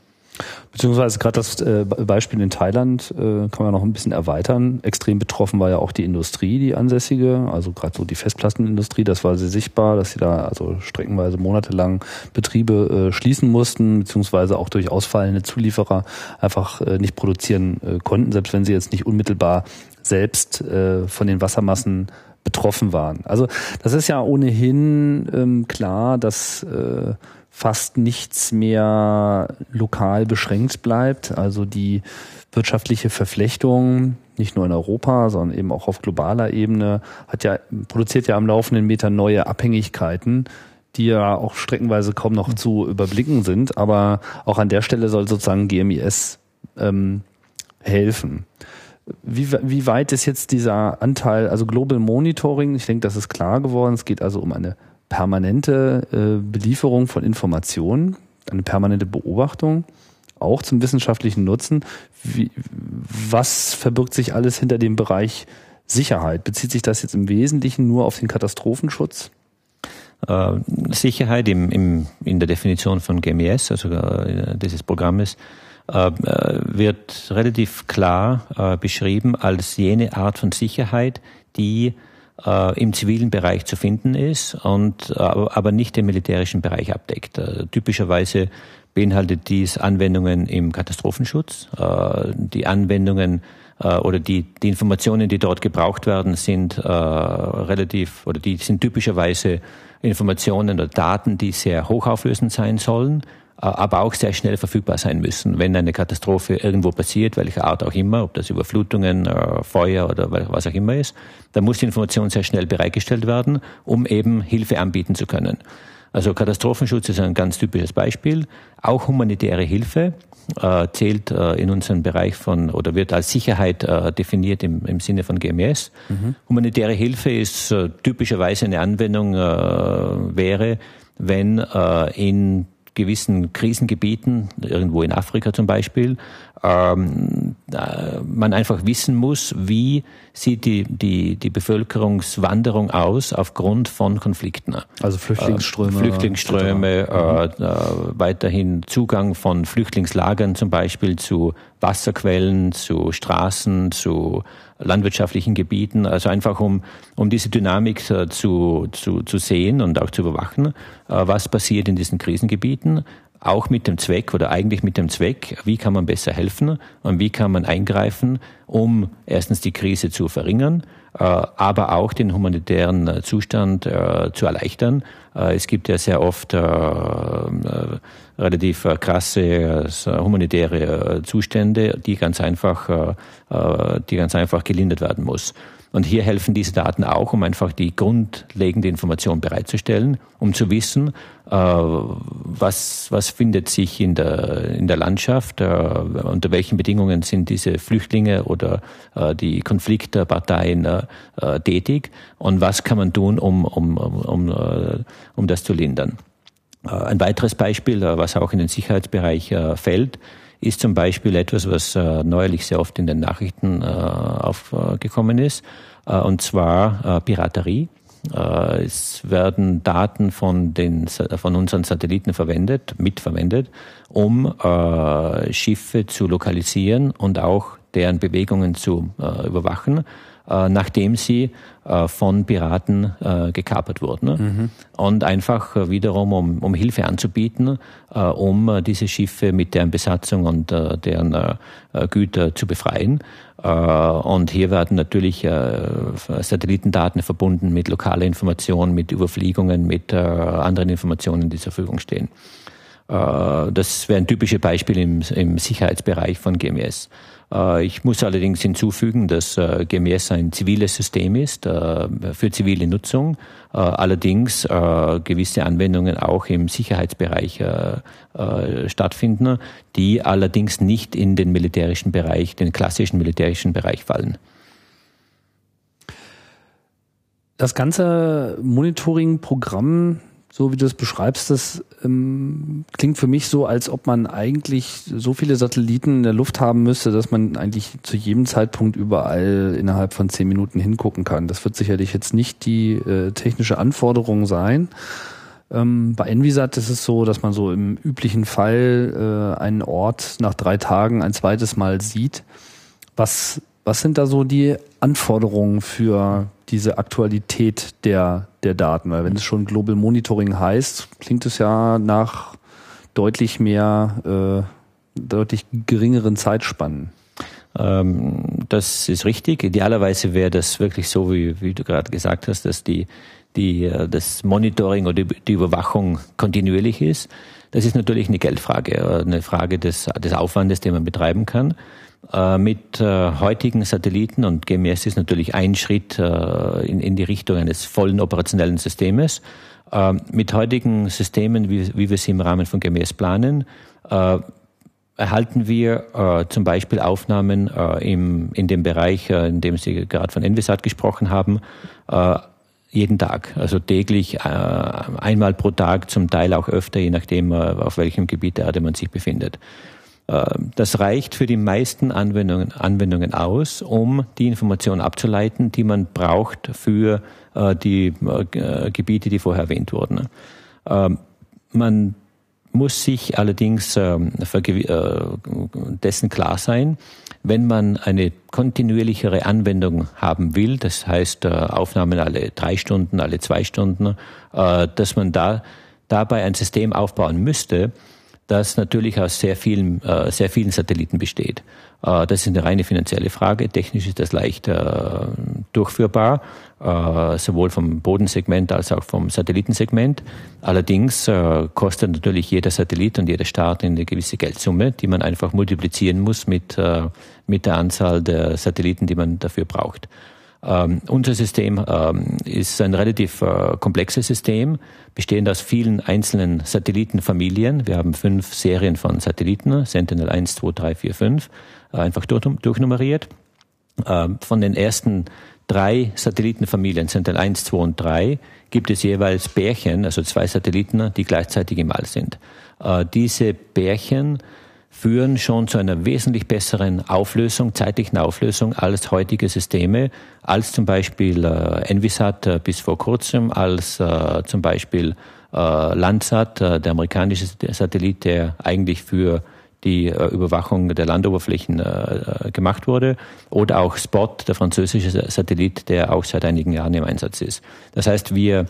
Beziehungsweise gerade das äh, Beispiel in Thailand äh, kann man noch ein bisschen erweitern. Extrem betroffen war ja auch die Industrie, die ansässige, also gerade so die Festplattenindustrie. Das war sehr sichtbar, dass sie da also streckenweise monatelang Betriebe äh, schließen mussten, beziehungsweise auch durch ausfallende Zulieferer einfach äh, nicht produzieren äh, konnten, selbst wenn sie jetzt nicht unmittelbar selbst äh, von den Wassermassen betroffen waren. Also das ist ja ohnehin ähm, klar, dass äh, fast nichts mehr lokal beschränkt bleibt. Also die wirtschaftliche Verflechtung, nicht nur in Europa, sondern eben auch auf globaler Ebene, hat ja, produziert ja am laufenden Meter neue Abhängigkeiten, die ja auch streckenweise kaum noch zu überblicken sind. Aber auch an der Stelle soll sozusagen GMIS ähm, helfen. Wie, wie weit ist jetzt dieser Anteil, also Global Monitoring, ich denke, das ist klar geworden, es geht also um eine permanente äh, Belieferung von Informationen, eine permanente Beobachtung, auch zum wissenschaftlichen Nutzen. Wie, was verbirgt sich alles hinter dem Bereich Sicherheit? Bezieht sich das jetzt im Wesentlichen nur auf den Katastrophenschutz? Äh, Sicherheit im, im, in der Definition von GMS, also äh, dieses Programmes, äh, wird relativ klar äh, beschrieben als jene Art von Sicherheit, die äh, im zivilen Bereich zu finden ist und aber nicht den militärischen Bereich abdeckt. typischerweise beinhaltet dies Anwendungen im Katastrophenschutz, die Anwendungen oder die, die Informationen, die dort gebraucht werden, sind äh, relativ oder die sind typischerweise Informationen oder Daten, die sehr hochauflösend sein sollen äh, aber auch sehr schnell verfügbar sein müssen, wenn eine Katastrophe irgendwo passiert, welcher Art auch immer, ob das Überflutungen, äh, Feuer oder was auch immer ist, dann muss die Information sehr schnell bereitgestellt werden, um eben Hilfe anbieten zu können. Also Katastrophenschutz ist ein ganz typisches Beispiel. Auch humanitäre Hilfe äh, zählt äh, in unseren Bereich von oder wird als Sicherheit äh, definiert im, im Sinne von GMS. Mhm. Humanitäre Hilfe ist äh, typischerweise eine Anwendung wäre, wenn in gewissen Krisengebieten, irgendwo in Afrika zum Beispiel, ähm, man einfach wissen muss, wie sieht die, die, die Bevölkerungswanderung aus aufgrund von Konflikten. Also Flüchtlingsströme. Äh, Flüchtlingsströme, äh, äh, weiterhin Zugang von Flüchtlingslagern zum Beispiel zu Wasserquellen, zu Straßen, zu landwirtschaftlichen Gebieten. Also einfach um, um diese Dynamik äh, zu, zu, zu sehen und auch zu überwachen, äh, was passiert in diesen Krisengebieten auch mit dem Zweck oder eigentlich mit dem Zweck, wie kann man besser helfen und wie kann man eingreifen, um erstens die Krise zu verringern, äh, aber auch den humanitären äh, Zustand äh, zu erleichtern. Es gibt ja sehr oft relativ krasse humanitäre Zustände, die ganz einfach, die ganz einfach gelindert werden muss. Und hier helfen diese Daten auch, um einfach die grundlegende Information bereitzustellen, um zu wissen, äh, was, was findet sich in der, in der Landschaft, äh, unter welchen Bedingungen sind diese Flüchtlinge oder äh, die Konfliktparteien tätig und was kann man tun, um, um, um, um das zu lindern. Ein weiteres Beispiel, was auch in den Sicherheitsbereich fällt, ist zum Beispiel etwas, was äh, neuerlich sehr oft in den Nachrichten äh, aufgekommen ist, äh, und zwar äh, Piraterie. Äh, es werden Daten von, den, von unseren Satelliten verwendet, mitverwendet, um äh, Schiffe zu lokalisieren und auch deren Bewegungen zu überwachen äh, nachdem sie äh, von Piraten äh, gekapert wurden. Mhm. Und einfach wiederum, um, um Hilfe anzubieten, um diese Schiffe mit deren Besatzung und deren Güter zu befreien. Und hier werden natürlich Satellitendaten verbunden mit lokaler Information, mit Überfliegungen, mit anderen Informationen, die zur Verfügung stehen. Das wären typische Beispiele im, im Sicherheitsbereich von GMS. Äh, ich muss allerdings hinzufügen, dass äh, GMS ein ziviles System ist äh, für zivile Nutzung, allerdings gewisse Anwendungen auch im Sicherheitsbereich stattfinden, die allerdings nicht in den militärischen Bereich, den klassischen militärischen Bereich fallen. Das ganze Monitoring-Programm so wie du es beschreibst, das ähm, klingt für mich so, als ob man eigentlich so viele Satelliten in der Luft haben müsste, dass man eigentlich zu jedem Zeitpunkt überall innerhalb von zehn Minuten hingucken kann. Das wird sicherlich jetzt nicht die äh, technische Anforderung sein. Ähm, bei Envisat ist es so, dass man so im üblichen Fall äh, einen Ort nach drei Tagen ein zweites Mal sieht. Was, was sind da so die Anforderungen für diese Aktualität der, der Daten? Weil wenn es schon Global Monitoring heißt, klingt es ja nach deutlich mehr, äh, deutlich geringeren Zeitspannen. Ähm, das ist richtig. Idealerweise wäre das wirklich so, wie, wie du gerade gesagt hast, dass die, die, äh, das Monitoring oder die Überwachung kontinuierlich ist. Das ist natürlich eine Geldfrage, äh, eine Frage des, des Aufwandes, den man betreiben kann. Äh, mit äh, heutigen Satelliten und GMS ist natürlich ein Schritt äh, in, die Richtung eines vollen operationellen Systems. Mit heutigen Systemen, wie, wir sie im Rahmen von GMS planen, erhalten wir zum Beispiel Aufnahmen in dem Bereich, in dem Sie gerade von Envisat gesprochen haben, jeden Tag, also täglich, einmal pro Tag, zum Teil auch öfter, je nachdem, auf welchem Gebiet der Erde man sich befindet. Äh, das reicht für die meisten Anwendungen, Anwendungen aus, um die Information abzuleiten, die man braucht für äh, die äh, Gebiete, die vorher erwähnt wurden. Ähm, man muss sich allerdings ähm, äh, dessen klar sein, wenn man eine kontinuierlichere Anwendung haben will, das heißt Aufnahmen alle drei Stunden, alle zwei Stunden, dass man da dabei ein System aufbauen müsste, das natürlich aus sehr vielen, äh, sehr vielen Satelliten besteht. Äh, das ist eine reine finanzielle Frage. Technisch ist das leicht äh, durchführbar, sowohl vom Bodensegment als auch vom Satellitensegment. Allerdings kostet natürlich jeder Satellit und jeder Start eine gewisse Geldsumme, die man einfach multiplizieren muss mit, mit der Anzahl der Satelliten, die man dafür braucht. Ähm, unser System ähm, ist ein relativ äh, komplexes System, bestehend aus vielen einzelnen Satellitenfamilien. Wir haben fünf Serien von Satelliten, Sentinel 1, 2, 3, 4, 5, äh, einfach durch, durchnummeriert. Ähm, von den ersten drei Satellitenfamilien, Sentinel 1, 2 und 3, gibt es jeweils Bärchen, also zwei Satelliten, die gleichzeitig im All sind. Äh, diese Bärchen führen schon zu einer wesentlich besseren Auflösung, zeitlichen Auflösung als heutige Systeme, als zum Beispiel äh, Envisat äh, bis vor kurzem, als äh, zum Beispiel äh, Landsat, äh, der amerikanische Satellit, der eigentlich für die äh, Überwachung der Landoberflächen äh, gemacht wurde, oder auch Spot, der französische Satellit, der auch seit einigen Jahren im Einsatz ist. Das heißt, wir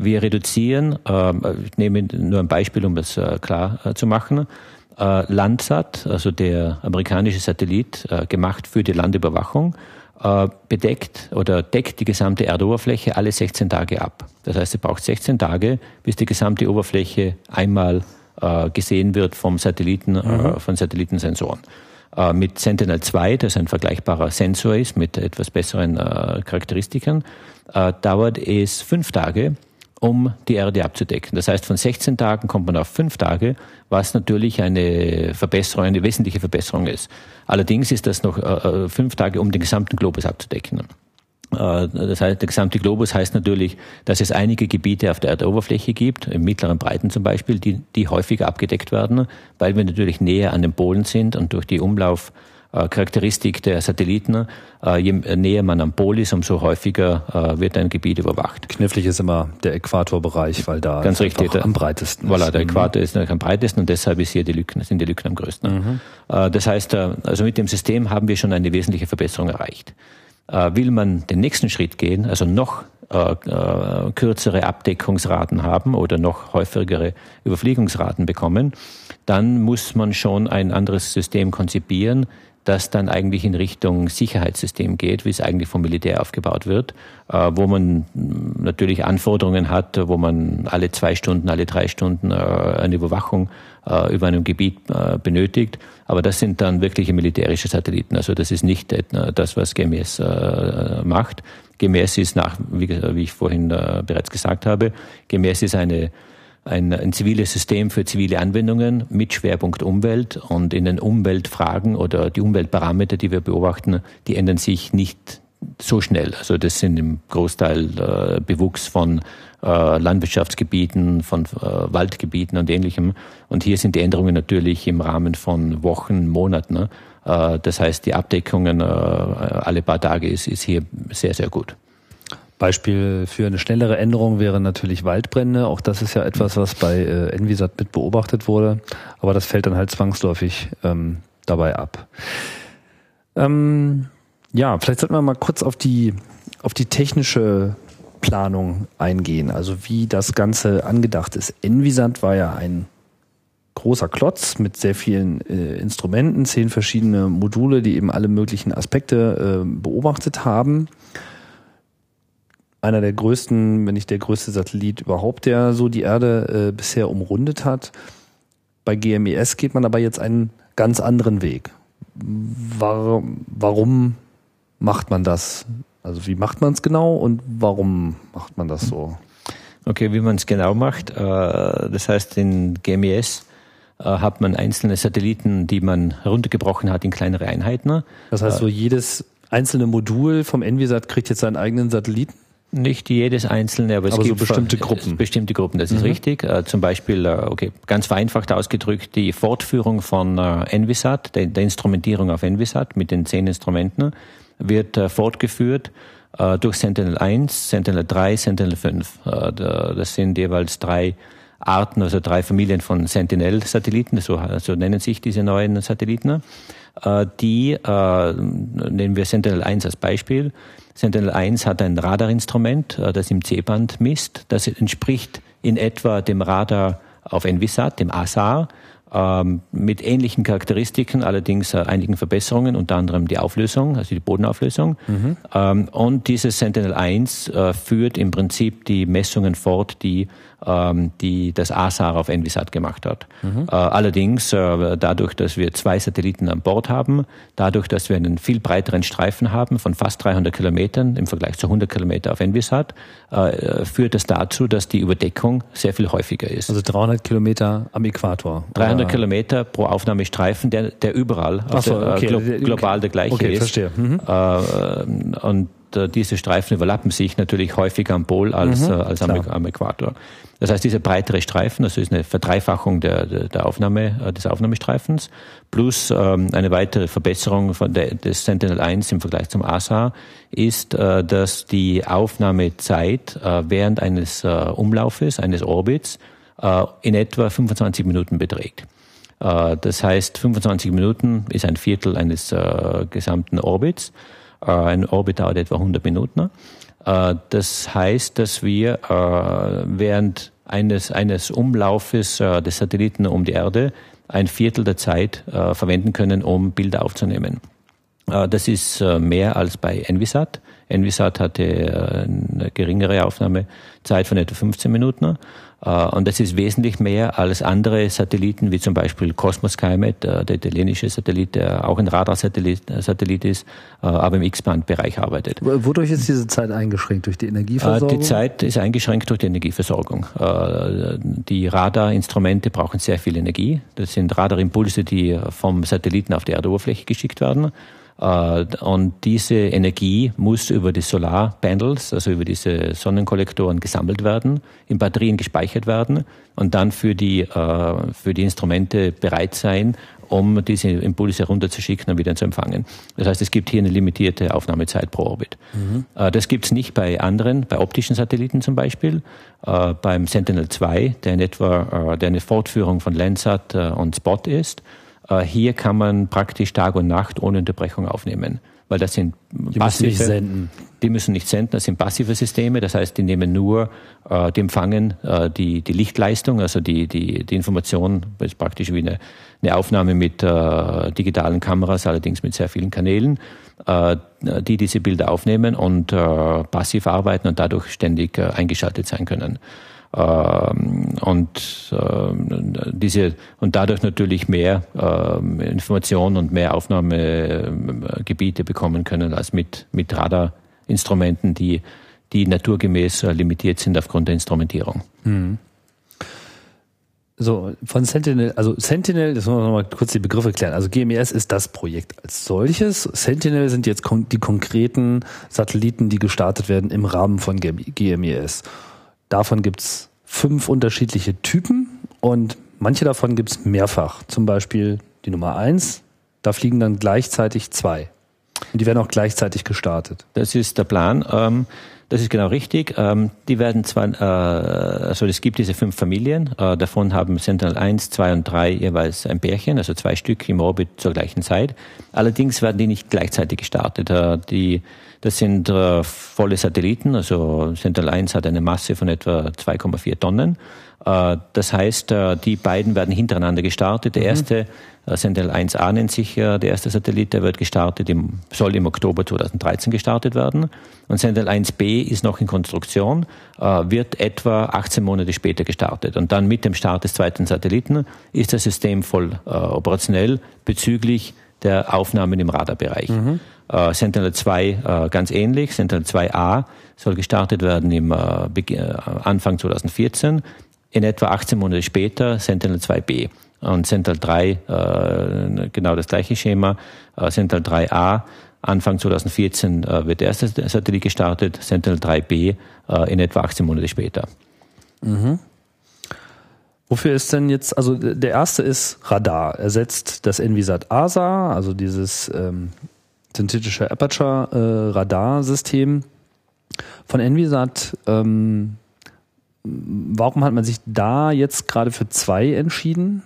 wir reduzieren, äh, ich nehme nur ein Beispiel, um das klar zu machen, äh, Landsat, also der amerikanische Satellit, äh, gemacht für die Landüberwachung, äh, bedeckt oder deckt die gesamte Erdoberfläche alle 16 Tage ab. Das heißt, es braucht 16 Tage, bis die gesamte Oberfläche einmal äh, gesehen wird vom Satelliten, äh, mhm. von Satellitensensoren. Äh, mit Sentinel 2, das ein vergleichbarer Sensor ist mit etwas besseren Charakteristiken, dauert es fünf Tage, um die Erde abzudecken. Das heißt, von 16 Tagen kommt man auf fünf Tage, was natürlich eine Verbesserung, eine wesentliche Verbesserung ist. Allerdings ist das noch äh, äh fünf Tage, um den gesamten Globus abzudecken. Äh, das heißt, der gesamte Globus heißt natürlich, dass es einige Gebiete auf der Erdoberfläche gibt, im mittleren Breiten zum Beispiel, die, die häufiger abgedeckt werden, weil wir natürlich näher an den Polen sind und durch die Umlauf äh, Charakteristik der Satelliten. Äh, je näher man am Pol ist, umso häufiger äh, wird ein Gebiet überwacht. Knifflig ist immer der Äquatorbereich, weil da Ganz richtig, am breitesten ist. Voilà, der mhm. Äquator ist am breitesten und deshalb ist hier die Lücken, sind die Lücken am größten. Mhm. Das heißt, also mit dem System haben wir schon eine wesentliche Verbesserung erreicht. Will man den nächsten Schritt gehen, also noch äh, äh, kürzere Abdeckungsraten haben oder noch häufigere Überfliegungsraten bekommen, dann muss man schon ein anderes System konzipieren, das dann eigentlich in Richtung Sicherheitssystem geht, wie es eigentlich vom Militär aufgebaut wird, äh, wo man natürlich Anforderungen hat, wo man alle zwei Stunden, alle drei Stunden äh, eine Überwachung äh, über einem Gebiet benötigt. Aber das sind dann wirkliche militärische Satelliten. Also das ist nicht das, was GMS macht. GMS ist nach, wie, ich vorhin bereits gesagt habe, GMS ist eine ein, ein ziviles System für zivile Anwendungen mit Schwerpunkt Umwelt und in den Umweltfragen oder die Umweltparameter, die wir beobachten, die ändern sich nicht so schnell. Also das sind im Großteil äh, Bewuchs von äh, Landwirtschaftsgebieten, von äh, Waldgebieten und ähnlichem. Und hier sind die Änderungen natürlich im Rahmen von Wochen, Monaten. Ne? Äh, das heißt, die Abdeckungen äh, alle paar Tage ist, ist hier sehr, sehr gut. Beispiel für eine schnellere Änderung wäre natürlich Waldbrände. Auch das ist ja etwas, was bei äh, Envisat mit beobachtet wurde. Aber das fällt dann halt zwangsläufig ähm, dabei ab. Ähm, ja, vielleicht sollten wir mal kurz auf die, auf die technische Planung eingehen. Also wie das Ganze angedacht ist. Envisat war ja ein großer Klotz mit sehr vielen äh, Instrumenten, zehn verschiedene Module, die eben alle möglichen Aspekte äh, beobachtet haben einer der größten, wenn nicht der größte Satellit überhaupt, der so die Erde äh, bisher umrundet hat. Bei GMES geht man aber jetzt einen ganz anderen Weg. War, warum macht man das? Also wie macht man es genau und warum macht man das so? Okay, wie man es genau macht. Äh, das heißt, in GMES äh, hat man einzelne Satelliten, die man heruntergebrochen hat in kleinere Einheiten. Das heißt, so jedes einzelne Modul vom Envisat kriegt jetzt seinen eigenen Satelliten? Nicht jedes einzelne, aber es aber gibt so bestimmte Gruppen. Bestimmte Gruppen, das ist mhm. richtig. Äh, zum Beispiel, äh, okay, ganz vereinfacht ausgedrückt, die Fortführung von äh, Envisat, der, der Instrumentierung auf Envisat mit den zehn Instrumenten, wird äh, fortgeführt äh, durch Sentinel 1, Sentinel 3, Sentinel 5. Äh, das sind jeweils drei Arten, also drei Familien von Sentinel-Satelliten, so, so nennen sich diese neuen Satelliten. Die, nehmen wir Sentinel-1 als Beispiel. Sentinel-1 hat ein Radarinstrument, äh, das im C-Band misst. Das entspricht in etwa dem Radar auf Envisat, dem ASAR ähm, mit ähnlichen Charakteristiken, allerdings äh, einigen Verbesserungen, unter anderem die Auflösung, also die Bodenauflösung. Mhm. Ähm, und dieses Sentinel-1 äh, führt im Prinzip die Messungen fort, die ähm, die das ASAR auf Envisat gemacht hat. Mhm. Äh, allerdings äh, dadurch, dass wir zwei Satelliten an Bord haben, dadurch, dass wir einen viel breiteren Streifen haben von fast 300 Kilometern im Vergleich zu 100 Kilometer auf Envisat, äh, führt das dazu, dass die Überdeckung sehr viel häufiger ist. Also 300 Kilometer am Äquator. 300 oder? Kilometer pro Aufnahmestreifen, der, der überall so, okay. glo global der gleiche okay, ist. Verstehe. Mhm. und diese Streifen überlappen sich natürlich häufiger am Pol als, mhm, als am, am, Äquator. Das heißt, dieser breitere Streifen, das ist eine Verdreifachung der, der Aufnahme, äh, des Aufnahmestreifens, plus ähm, eine weitere Verbesserung von der, des Sentinel-1 im Vergleich zum ASA ist, äh, dass die Aufnahmezeit äh, während eines äh, Umlaufes, eines Orbits, äh, in etwa 25 Minuten beträgt. Äh, das heißt, 25 Minuten ist ein Viertel eines äh, gesamten Orbits. Äh, ein Orbit dauert etwa 100 Minuten. Äh, das heißt, dass wir äh, während eines, eines Umlaufes äh, des Satelliten um die Erde ein Viertel der Zeit verwenden können, um Bilder aufzunehmen. Das ist mehr als bei Envisat. Envisat hatte eine geringere Aufnahmezeit von etwa 15 Minuten. Äh, und das ist wesentlich mehr als andere Satelliten, wie zum Beispiel Cosmos Skymet, äh, der italienische Satellit, der auch ein Radarsatellit äh, ist, aber im X-Band-Bereich arbeitet. Wodurch ist diese Zeit eingeschränkt? Durch die Energieversorgung? Die Zeit ist eingeschränkt durch die Energieversorgung. Die Radarinstrumente brauchen sehr viel Energie. Das sind Radarimpulse, die vom Satelliten auf die Erdoberfläche geschickt werden. Äh, und diese Energie muss über die Solarpanels, also über diese Sonnenkollektoren gesammelt werden, in Batterien gespeichert werden und dann für die, äh, für die Instrumente bereit sein, um diese Impulse herunterzuschicken und wieder zu empfangen. Das heißt, es gibt hier eine limitierte Aufnahmezeit pro Orbit. Mhm. Äh, das gibt es nicht bei anderen, bei optischen Satelliten zum Beispiel, beim Sentinel-2, der in etwa der eine Fortführung von Landsat und Spot ist. Äh, hier kann man praktisch Tag und Nacht ohne Unterbrechung aufnehmen, weil das sind die passive, müssen nicht senden. Die müssen nicht senden, das sind passive Systeme, das heißt, die nehmen nur, äh, die empfangen äh, die, die Lichtleistung, also die, die, die Information, das ist praktisch wie eine, eine Aufnahme mit äh, digitalen Kameras, allerdings mit sehr vielen Kanälen, äh, die diese Bilder aufnehmen und äh, passiv arbeiten und dadurch ständig äh, eingeschaltet sein können. Ähm, und äh, diese und dadurch natürlich mehr äh, Informationen und mehr Aufnahmegebiete bekommen können als mit mit Radarinstrumenten, die die naturgemäß äh, limitiert sind aufgrund der Instrumentierung. Mhm. So, von Sentinel, also Sentinel, das müssen wir nochmal kurz die Begriffe klären. Also GMES ist das Projekt als solches. Sentinel sind jetzt die konkreten Satelliten, die gestartet werden im Rahmen von GMES. Davon gibt's fünf unterschiedliche Typen und manche davon gibt's mehrfach. Zum Beispiel die Nummer eins, da fliegen dann gleichzeitig zwei. Und die werden auch gleichzeitig gestartet. Das ist der Plan. Ähm, das ist genau richtig. Ähm, die werden zwar, äh, also es gibt diese fünf Familien, äh, davon haben Sentinel 1, 2 und 3 jeweils ein Pärchen, also zwei Stück im Orbit zur gleichen Zeit. Allerdings werden die nicht gleichzeitig gestartet. Äh, die, das sind volle Satelliten, also Sentinel 1 hat eine Masse von etwa 2,4 Tonnen. Das heißt, die beiden werden hintereinander gestartet. Der mhm. erste äh, Sentinel 1A nennt sich der erste Satellit, der wird gestartet, im, soll im Oktober 2013 gestartet werden. Und Sentinel 1B ist noch in Konstruktion, äh, wird etwa 18 Monate später gestartet. Und dann mit dem Start des zweiten Satelliten ist das System voll äh, operationell bezüglich der Aufnahmen im Radarbereich. Mhm. Äh, Sentinel 2 äh, ganz ähnlich. Sentinel 2A soll gestartet werden im äh, Anfang 2014. In etwa 18 Monate später Sentinel 2B und Sentinel 3 äh, genau das gleiche Schema. Äh, Sentinel 3A Anfang 2014 äh, wird der erste Satellit gestartet, Sentinel 3B äh, in etwa 18 Monate später. Mhm. Wofür ist denn jetzt, also der erste ist Radar. Er setzt das Envisat ASA, also dieses ähm, synthetische Aperture äh, Radarsystem von Envisat ähm, warum hat man sich da jetzt gerade für zwei entschieden?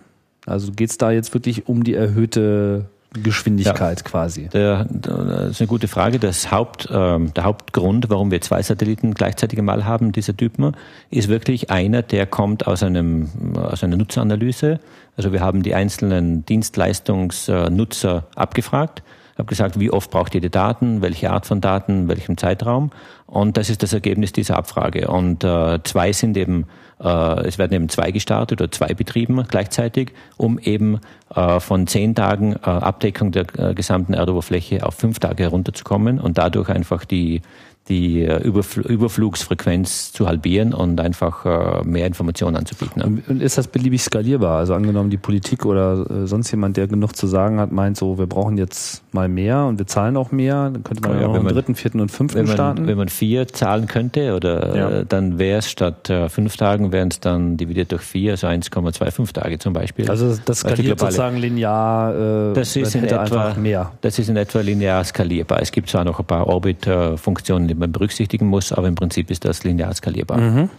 Also geht es da jetzt wirklich um die erhöhte Geschwindigkeit ja, quasi? Der, das ist eine gute Frage. Das Haupt, äh, der Hauptgrund, warum wir zwei Satelliten gleichzeitig einmal haben, dieser Typen, ist wirklich einer, der kommt aus, einem, aus einer Nutzeranalyse. Also wir haben die einzelnen Dienstleistungsnutzer abgefragt habe gesagt, wie oft braucht ihr die Daten, welche Art von Daten, welchem Zeitraum. Und das ist das Ergebnis dieser Abfrage. Und äh, zwei sind eben äh, es werden eben zwei gestartet oder zwei betrieben gleichzeitig, um eben äh, von zehn Tagen äh, Abdeckung der gesamten Erdoberfläche auf fünf Tage herunterzukommen und dadurch einfach die die äh, Überfl Überflugsfrequenz zu halbieren und einfach äh, mehr Informationen anzubieten. Und ist das beliebig skalierbar? Also angenommen, die Politik oder äh, sonst jemand, der genug zu sagen hat, meint so, wir brauchen jetzt mal mehr und wir zahlen auch mehr, dann könnte man ja, ja noch einen dritten, vierten und fünften wenn man, starten. Wenn man vier zahlen könnte, oder ja. dann wäre es statt fünf Tagen, wären es dann dividiert durch vier, also 1,25 Tage zum Beispiel. Also das skaliert sozusagen linear, äh, das ist in etwa, mehr. Das ist in etwa linear skalierbar. Es gibt zwar noch ein paar Orbit-Funktionen, die man berücksichtigen muss, aber im Prinzip ist das linear skalierbar. Mhm.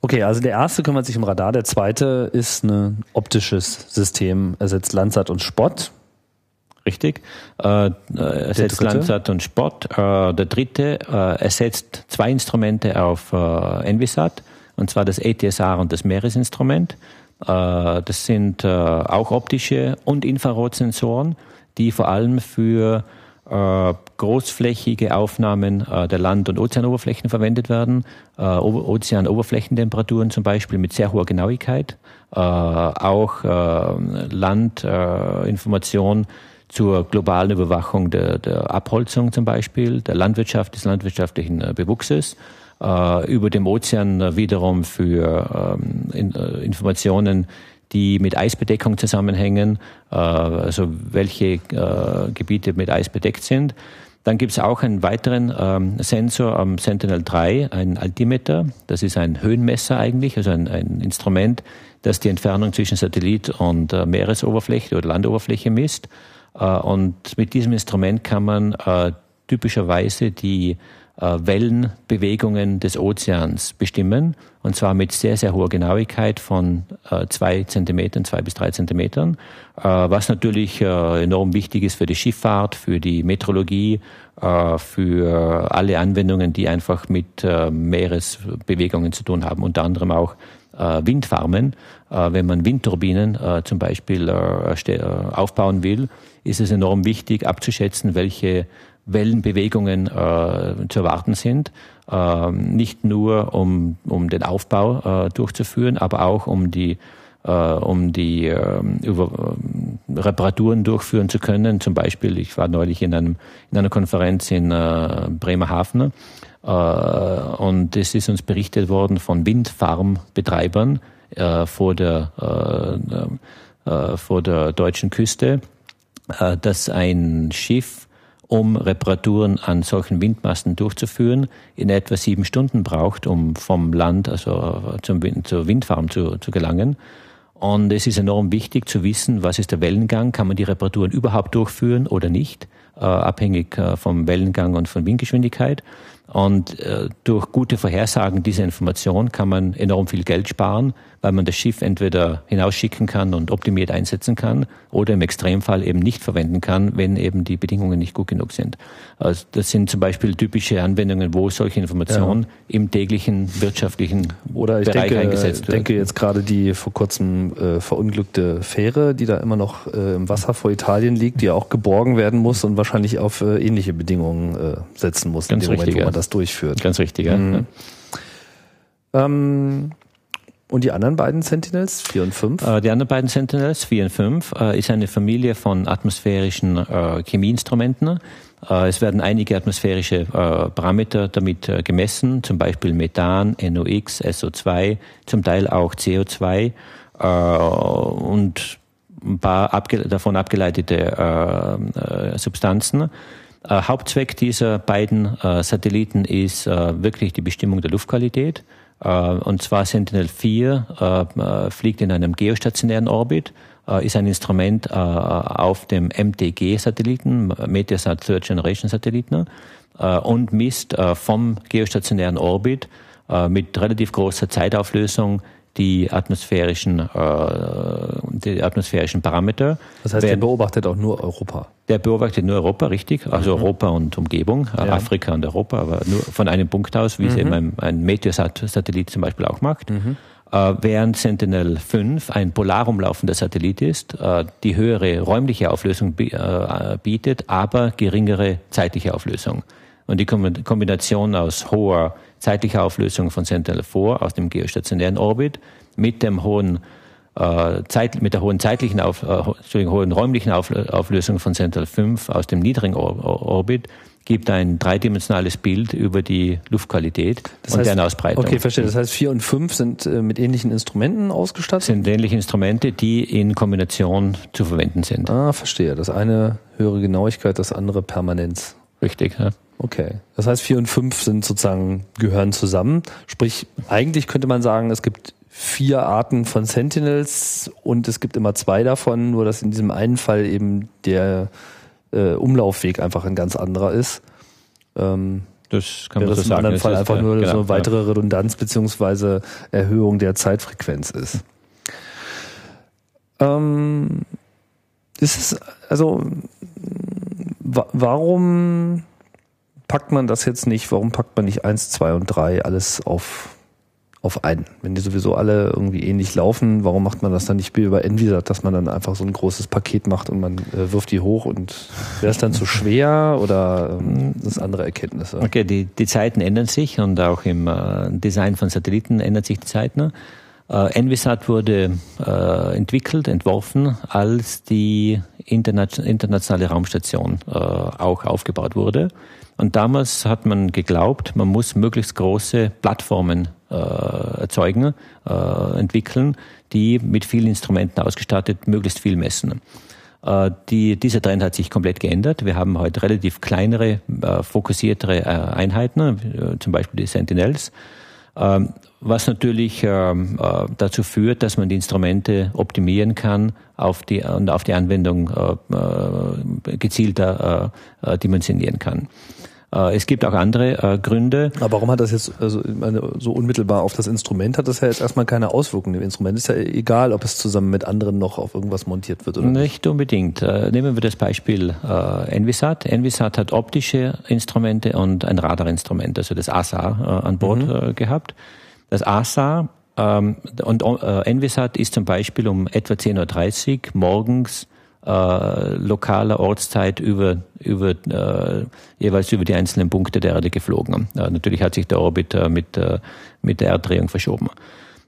Okay, also der erste kümmert sich um Radar, der zweite ist ein optisches System, ersetzt Landsat und Spot. Richtig. Äh, ersetzt Landsat und Spot. Äh, der dritte äh, ersetzt zwei Instrumente auf äh, Envisat, und zwar das ATSR und das Meeresinstrument. Äh, das sind äh, auch optische und Infrarotsensoren, die vor allem für äh, großflächige Aufnahmen äh, der Land- und Ozeanoberflächen verwendet werden, äh, Ozeanoberflächentemperaturen zum Beispiel mit sehr hoher Genauigkeit, äh, auch äh, Landinformation zur globalen Überwachung der, der, Abholzung zum Beispiel, der Landwirtschaft, des landwirtschaftlichen äh, Bewuchses, über dem Ozean wiederum für ähm, Informationen die mit Eisbedeckung zusammenhängen, äh, also welche äh, Gebiete mit Eis bedeckt sind. Dann gibt es auch einen weiteren ähm, Sensor am Sentinel-3, ein Altimeter. Das ist ein Höhenmesser eigentlich, also ein, ein Instrument, das die Entfernung zwischen Satellit und äh, Meeresoberfläche oder Landoberfläche misst. Äh, und mit diesem Instrument kann man äh, typischerweise die Wellenbewegungen des Ozeans bestimmen. Und zwar mit sehr, sehr hoher Genauigkeit von äh, zwei Zentimetern, zwei bis drei Zentimetern. Äh, was natürlich äh, enorm wichtig ist für die Schifffahrt, für die Metrologie, äh, für alle Anwendungen, die einfach mit äh, Meeresbewegungen zu tun haben. Unter anderem auch äh, Windfarmen. Äh, wenn man Windturbinen äh, zum Beispiel äh, aufbauen will, ist es enorm wichtig abzuschätzen, welche Wellenbewegungen äh, zu erwarten sind, äh, nicht nur um, um den Aufbau äh, durchzuführen, aber auch um die äh, um die äh, über, äh, Reparaturen durchführen zu können. Zum Beispiel, ich war neulich in, einem, in einer Konferenz in äh, Bremerhaven äh, und es ist uns berichtet worden von Windfarmbetreibern vor, der, vor der deutschen Küste, dass ein Schiff um Reparaturen an solchen Windmasten durchzuführen, in etwa sieben Stunden braucht, um vom Land, also zum, zur Windfarm zu, zu gelangen. Und es ist enorm wichtig zu wissen, was ist der Wellengang, kann man die Reparaturen überhaupt durchführen oder nicht, äh, abhängig äh, vom Wellengang und von Windgeschwindigkeit. Und äh, durch gute Vorhersagen dieser Information kann man enorm viel Geld sparen, weil man das Schiff entweder hinausschicken kann und optimiert einsetzen kann oder im Extremfall eben nicht verwenden kann, wenn eben die Bedingungen nicht gut genug sind. Also das sind zum Beispiel typische Anwendungen, wo solche Informationen ja. im täglichen wirtschaftlichen oder ich Bereich denke, eingesetzt werden. Ich denke jetzt gerade die vor kurzem äh, verunglückte Fähre, die da immer noch äh, im Wasser vor Italien liegt, die ja auch geborgen werden muss und wahrscheinlich auf äh, ähnliche Bedingungen äh, setzen muss, Ganz in dem richtig, Moment, wo man das durchführt. Ganz richtig, ja. Mhm. Ähm, und die anderen beiden Sentinels, 4 und 5? Äh, die anderen beiden Sentinels, 4 und 5, äh, ist eine Familie von atmosphärischen äh, Chemieinstrumenten. Äh, es werden einige atmosphärische äh, Parameter damit äh, gemessen, zum Beispiel Methan, NOx, SO2, zum Teil auch CO2 und ein paar abge davon abgeleitete Substanzen. Hauptzweck dieser beiden Satelliten ist wirklich die Bestimmung der Luftqualität. Äh, und zwar Sentinel-4 äh, fliegt in einem geostationären Orbit, äh, ist ein Instrument auf dem MTG-Satelliten, Meteosat Third Generation Satelliten, und misst vom geostationären Orbit äh, mit relativ großer Zeitauflösung die atmosphärischen, äh, die atmosphärischen Parameter. Das heißt, der beobachtet auch nur Europa. Der beobachtet nur Europa, richtig. Also mhm. Europa und Umgebung, ja. Afrika und Europa, aber nur von einem Punkt aus, wie mhm. es eben ein, ein Meteosat-Satellit zum Beispiel auch macht. Mhm. Äh, während Sentinel-5 ein polar umlaufender Satellit ist, äh, die höhere räumliche Auflösung äh, bietet, aber geringere zeitliche Auflösung. Und die Kombination aus hoher zeitlicher Auflösung von Sentinel-4 aus dem geostationären Orbit mit dem hohen Zeit, mit der hohen zeitlichen Auf, äh, hohen räumlichen Auflösung von Sentinel-5 aus dem niedrigen Orbit gibt ein dreidimensionales Bild über die Luftqualität das und heißt, deren Ausbreitung. Okay, verstehe. Das heißt, vier und fünf sind äh, mit ähnlichen Instrumenten ausgestattet? Sind ähnliche Instrumente, die in Kombination zu verwenden sind. Ah, verstehe. Das eine höhere Genauigkeit, das andere Permanenz. Richtig, ja. Okay. Das heißt, vier und fünf sind sozusagen, gehören zusammen. Sprich, eigentlich könnte man sagen, es gibt vier Arten von Sentinels und es gibt immer zwei davon, nur dass in diesem einen Fall eben der äh, Umlaufweg einfach ein ganz anderer ist. Ähm, das kann man so sagen. Im anderen Fall einfach nur genau, so eine weitere Redundanz beziehungsweise Erhöhung der Zeitfrequenz ist. Ähm, ist es, also, warum packt man das jetzt nicht? Warum packt man nicht eins, zwei und drei alles auf auf einen. Wenn die sowieso alle irgendwie ähnlich laufen, warum macht man das dann nicht wie über Envisat, dass man dann einfach so ein großes Paket macht und man äh, wirft die hoch und wäre es dann zu schwer oder ähm, das andere Erkenntnisse? Okay, die, die Zeiten ändern sich und auch im äh, Design von Satelliten ändert sich die Zeit. Ne? Äh, Envisat wurde äh, entwickelt, entworfen, als die Interna internationale Raumstation äh, auch aufgebaut wurde. Und damals hat man geglaubt, man muss möglichst große Plattformen äh, erzeugen, äh, entwickeln, die mit vielen Instrumenten ausgestattet möglichst viel messen. Äh, die, dieser Trend hat sich komplett geändert. Wir haben heute relativ kleinere, äh, fokussiertere äh, Einheiten, zum Beispiel die Sentinels, was natürlich ähm, äh, dazu führt, dass man die Instrumente optimieren kann auf die, und auf die Anwendung äh, gezielter dimensionieren kann. Äh, es gibt auch andere äh, Gründe. Aber warum hat das jetzt also, so unmittelbar auf das Instrument hat das ja jetzt erstmal keine Auswirkungen. Dem Instrument ist ja egal, ob es zusammen mit anderen noch auf irgendwas montiert wird oder nicht. Nicht unbedingt. Äh, nehmen wir das Beispiel Envisat. Envisat hat optische Instrumente und ein Radarinstrument, also das ASA an Bord mhm. gehabt. Das ASA ähm, und Envisat ist zum Beispiel um etwa 10.30 Uhr morgens äh, lokaler Ortszeit über, über äh, jeweils über die einzelnen Punkte der Erde geflogen. Äh, natürlich hat sich der Orbit äh, mit, äh, mit der Erddrehung verschoben.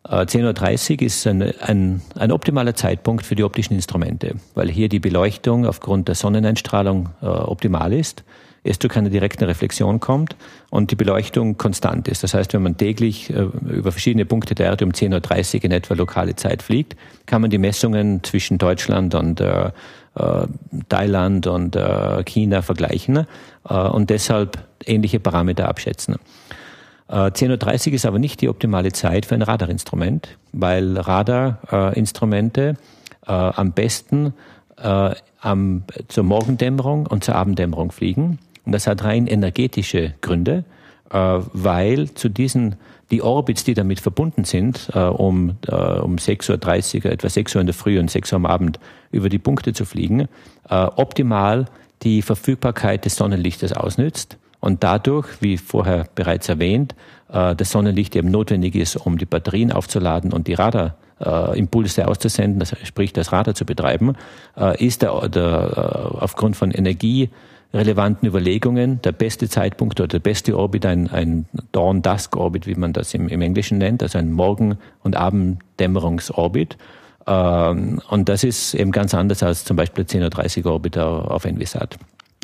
Äh, 10.30 Uhr ist ein, ein, ein optimaler Zeitpunkt für die optischen Instrumente, weil hier die Beleuchtung aufgrund der Sonneneinstrahlung äh, optimal ist es zu keiner direkten Reflexion kommt und die Beleuchtung konstant ist. Das heißt, wenn man täglich äh, über verschiedene Punkte der Erde um 10.30 Uhr in etwa lokale Zeit fliegt, kann man die Messungen zwischen Deutschland und äh, äh Thailand und äh, China vergleichen äh, und deshalb ähnliche Parameter abschätzen. 10.30 Uhr ist aber nicht die optimale Zeit für ein Radarinstrument, weil Radarinstrumente am besten am, zur Morgendämmerung und zur Abenddämmerung fliegen und das hat rein energetische Gründe, äh, weil zu diesen, die Orbits, die damit verbunden sind, äh, um, äh, um 6.30 Uhr, etwa 6 Uhr in der Früh und 6 Uhr am Abend über die Punkte zu fliegen, optimal die Verfügbarkeit des Sonnenlichtes ausnützt und dadurch, wie vorher bereits erwähnt, das Sonnenlicht eben notwendig ist, um die Batterien aufzuladen und die Radar Impulse auszusenden, das, sprich das Radar zu betreiben, ist der, der aufgrund von Energie relevanten Überlegungen der beste Zeitpunkt oder der beste Orbit ein, ein Dawn-Dusk-Orbit, wie man das im, im Englischen nennt, also ein Morgen- und Abenddämmerungsorbit. Ähm, und das ist eben ganz anders als zum Beispiel der 10.30 Orbit auf Envisat.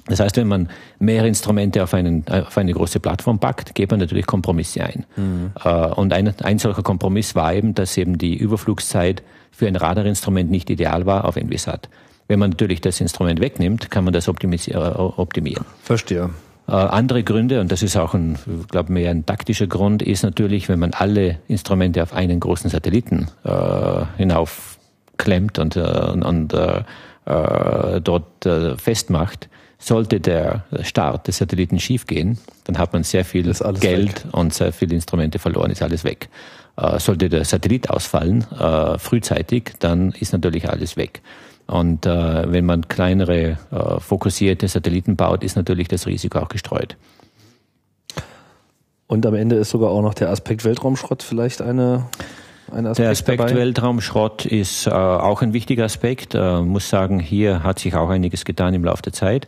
Das heißt, wenn man mehrere Instrumente auf, einen, auf eine große Plattform packt, geht man natürlich Kompromisse ein. Mhm. Äh, und ein, ein solcher Kompromiss war eben, dass eben die Überflugszeit für ein Radarinstrument nicht ideal war auf Envisat. Wenn man natürlich das Instrument wegnimmt, kann man das optimieren. Verstehe. Äh, andere Gründe, und das ist auch ein, glaube, mehr ein taktischer Grund, ist natürlich, wenn man alle Instrumente auf einen großen Satelliten äh, hinauf klemmt und, äh, und äh, äh dort äh, festmacht, Sollte der Start des Satelliten schiefgehen, dann hat man sehr viel Geld weg. und sehr viele Instrumente verloren, ist alles weg. Äh, sollte der Satellit ausfallen, äh, frühzeitig, dann ist natürlich alles weg. Und äh, wenn man kleinere, äh, fokussierte Satelliten baut, ist natürlich das Risiko auch gestreut. Und am Ende ist sogar auch noch der Aspekt Weltraumschrott vielleicht eine Aspekt der Aspekt dabei? Weltraumschrott ist äh, auch ein wichtiger Aspekt. Äh, muss sagen, hier hat sich auch einiges getan im Laufe der Zeit.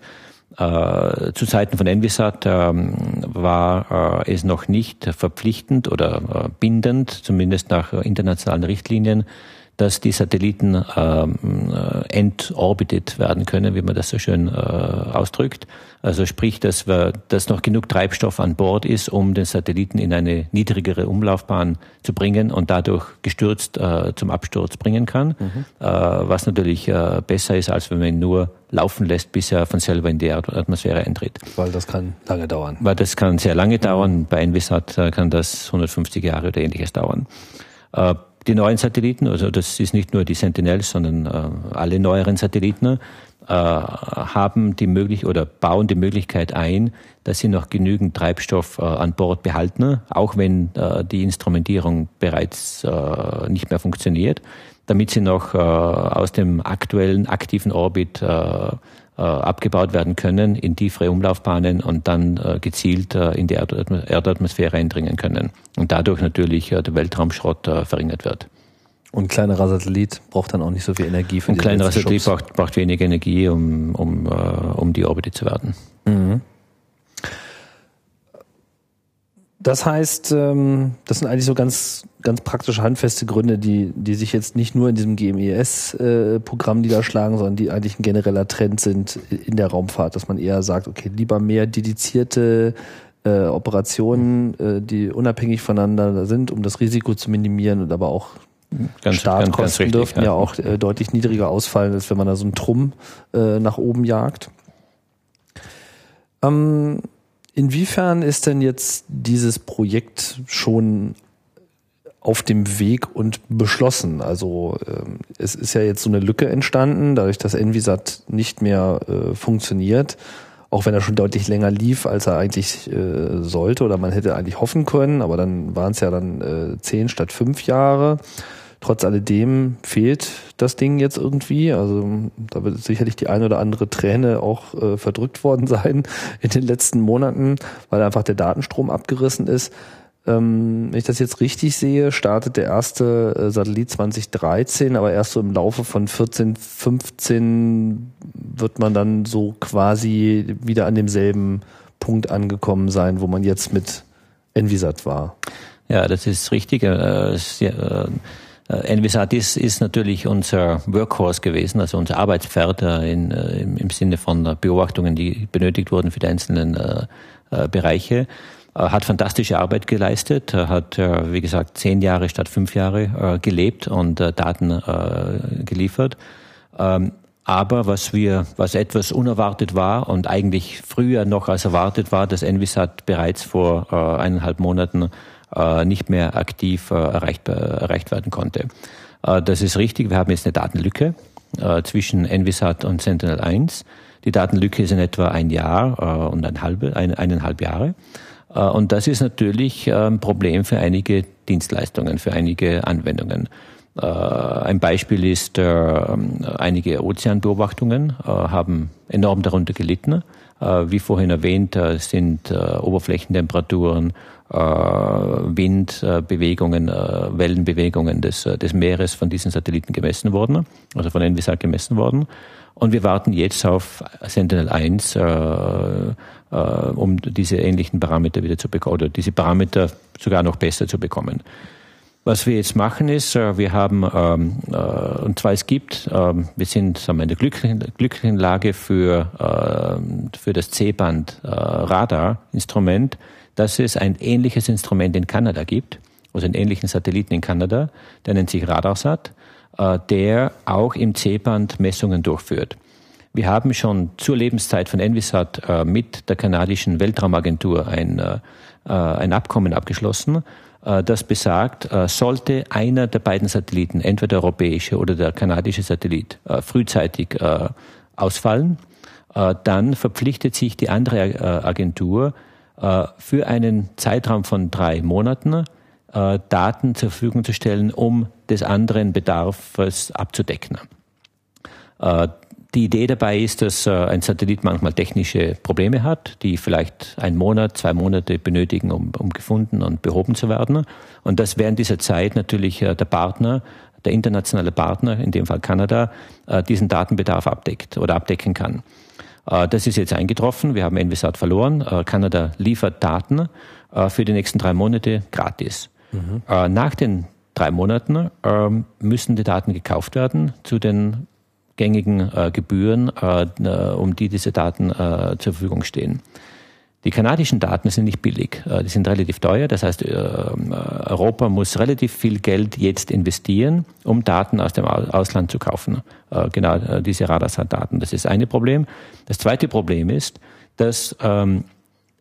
Äh, zu Zeiten von Envisat ähm, war äh, es noch nicht verpflichtend oder äh, bindend, zumindest nach internationalen Richtlinien, dass die Satelliten ähm, äh, entorbitet werden können, wie man das so schön äh, ausdrückt. Also sprich, dass, wir, dass noch genug Treibstoff an Bord ist, um den Satelliten in eine niedrigere Umlaufbahn zu bringen und dadurch gestürzt äh, zum Absturz bringen kann. Mhm. Äh, was natürlich äh, besser ist, als wenn man ihn nur laufen lässt, bis er von selber in die Atmosphäre eintritt. Weil das kann lange dauern. Weil das kann sehr lange dauern. Bei Envisat äh, kann das 150 Jahre oder ähnliches dauern. Die neuen Satelliten, also das ist nicht nur die Sentinels, sondern äh, alle neueren Satelliten, äh, haben die Möglichkeit oder bauen die Möglichkeit ein, dass sie noch genügend Treibstoff äh, an Bord behalten, auch wenn äh, die Instrumentierung bereits äh, nicht mehr funktioniert, damit sie noch äh, aus dem aktuellen aktiven Orbit abgebaut werden können in tiefere Umlaufbahnen und dann äh, gezielt äh, in die Erdatmosphäre eindringen können. Und dadurch natürlich der Weltraumschrott verringert wird. Und ein kleinerer Satellit braucht dann auch nicht so viel Energie für Und kleinerer Satellit braucht, braucht wenig Energie, um, um, um die Orbite zu werden. Mhm. Das heißt, ähm, das sind eigentlich so ganz, ganz praktische, handfeste Gründe, die, die sich jetzt nicht nur in diesem GMES-Programm niederschlagen, sondern die eigentlich ein genereller Trend sind in der Raumfahrt, dass man eher sagt, okay, lieber mehr dedizierte äh, Operationen, äh, die unabhängig voneinander sind, um das Risiko zu minimieren und aber auch ganz, Startkosten ganz, ganz richtig, dürften ja, ja auch äh, deutlich niedriger ausfallen, als wenn man da so einen Trumm äh, nach oben jagt. Ähm, Inwiefern ist denn jetzt dieses Projekt schon auf dem Weg und beschlossen? Also ähm, es ist ja jetzt so eine Lücke entstanden, dadurch, dass Envisat nicht mehr äh, funktioniert, auch wenn er schon deutlich länger lief, als er eigentlich äh, sollte oder man hätte eigentlich hoffen können, aber dann waren es ja dann äh, zehn statt fünf Jahre. Trotz alledem fehlt das Ding jetzt irgendwie. Also da wird sicherlich die eine oder andere Träne auch äh, verdrückt worden sein in den letzten Monaten, weil einfach der Datenstrom abgerissen ist. Ähm, wenn ich das jetzt richtig sehe, startet der erste äh, Satellit 2013, aber erst so im Laufe von 14, 15 wird man dann so quasi wieder an demselben Punkt angekommen sein, wo man jetzt mit Envisat war. Ja, das ist richtig. Äh, äh äh, Envisat ist, ist natürlich unser Workhorse gewesen, also unser Arbeitspferd äh, in, äh, im, im Sinne von Beobachtungen, die benötigt wurden für die einzelnen äh, äh, Bereiche. Hat fantastische Arbeit geleistet, hat, wie gesagt, zehn Jahre statt fünf Jahre gelebt und Daten geliefert. Ähm, aber was wir, was etwas unerwartet war und eigentlich früher noch als erwartet war, dass Envisat bereits vor eineinhalb Monaten äh, nicht mehr aktiv äh, erreicht, erreicht werden konnte. Äh, das ist richtig. Wir haben jetzt eine Datenlücke zwischen Envisat und Sentinel-1. Die Datenlücke ist in etwa ein Jahr und ein halbe, ein, eineinhalb Jahre. Und das ist natürlich ein Problem für einige Dienstleistungen, für einige Anwendungen. Ein Beispiel ist, einige Ozeanbeobachtungen haben enorm darunter gelitten. Wie vorhin erwähnt, sind Oberflächentemperaturen äh, Windbewegungen, äh, Wellenbewegungen des, äh, des Meeres von diesen Satelliten gemessen worden, also von Envisat gemessen worden. Und wir warten jetzt auf Sentinel-1, äh, äh, um diese ähnlichen Parameter wieder zu bekommen, oder diese Parameter sogar noch besser zu bekommen. Was wir jetzt machen ist, äh, wir haben, ähm, äh, und zwar es gibt, ähm, wir sind sagen wir, in der glücklichen, glücklichen Lage für, äh, für das C-Band äh, Radar-Instrument, dass es ein ähnliches Instrument in Kanada gibt, also einen ähnlichen Satelliten in Kanada, der nennt sich Radarsat, äh, der auch im C-Band Messungen durchführt. Wir haben schon zur Lebenszeit von Envisat äh, mit der kanadischen Weltraumagentur ein, äh, ein Abkommen abgeschlossen, das besagt, sollte einer der beiden Satelliten, entweder der europäische oder der kanadische Satellit, frühzeitig ausfallen, dann verpflichtet sich die andere Agentur für einen Zeitraum von drei Monaten äh, Daten zur Verfügung zu stellen, um des anderen Bedarfs abzudecken. Äh, die Idee dabei ist, dass äh, ein Satellit manchmal technische Probleme hat, die vielleicht einen Monat, zwei Monate benötigen, um, um gefunden und behoben zu werden. Und dass während dieser Zeit natürlich äh, der Partner, der internationale Partner, in dem Fall Kanada, äh, diesen Datenbedarf abdeckt oder abdecken kann. Das ist jetzt eingetroffen. Wir haben Envisat verloren. Kanada liefert Daten für die nächsten drei Monate gratis. Mhm. Nach den drei Monaten ähm, müssen die Daten gekauft werden zu den gängigen äh, Gebühren, äh, um die diese Daten äh, zur Verfügung stehen. Die kanadischen Daten sind nicht billig, äh, die sind relativ teuer. Das heißt, äh, Europa muss relativ viel Geld jetzt investieren, um Daten aus dem Ausland zu kaufen. Äh, genau diese Radarsat-Daten. Das ist eine Problem. Das zweite Problem ist, dass ähm,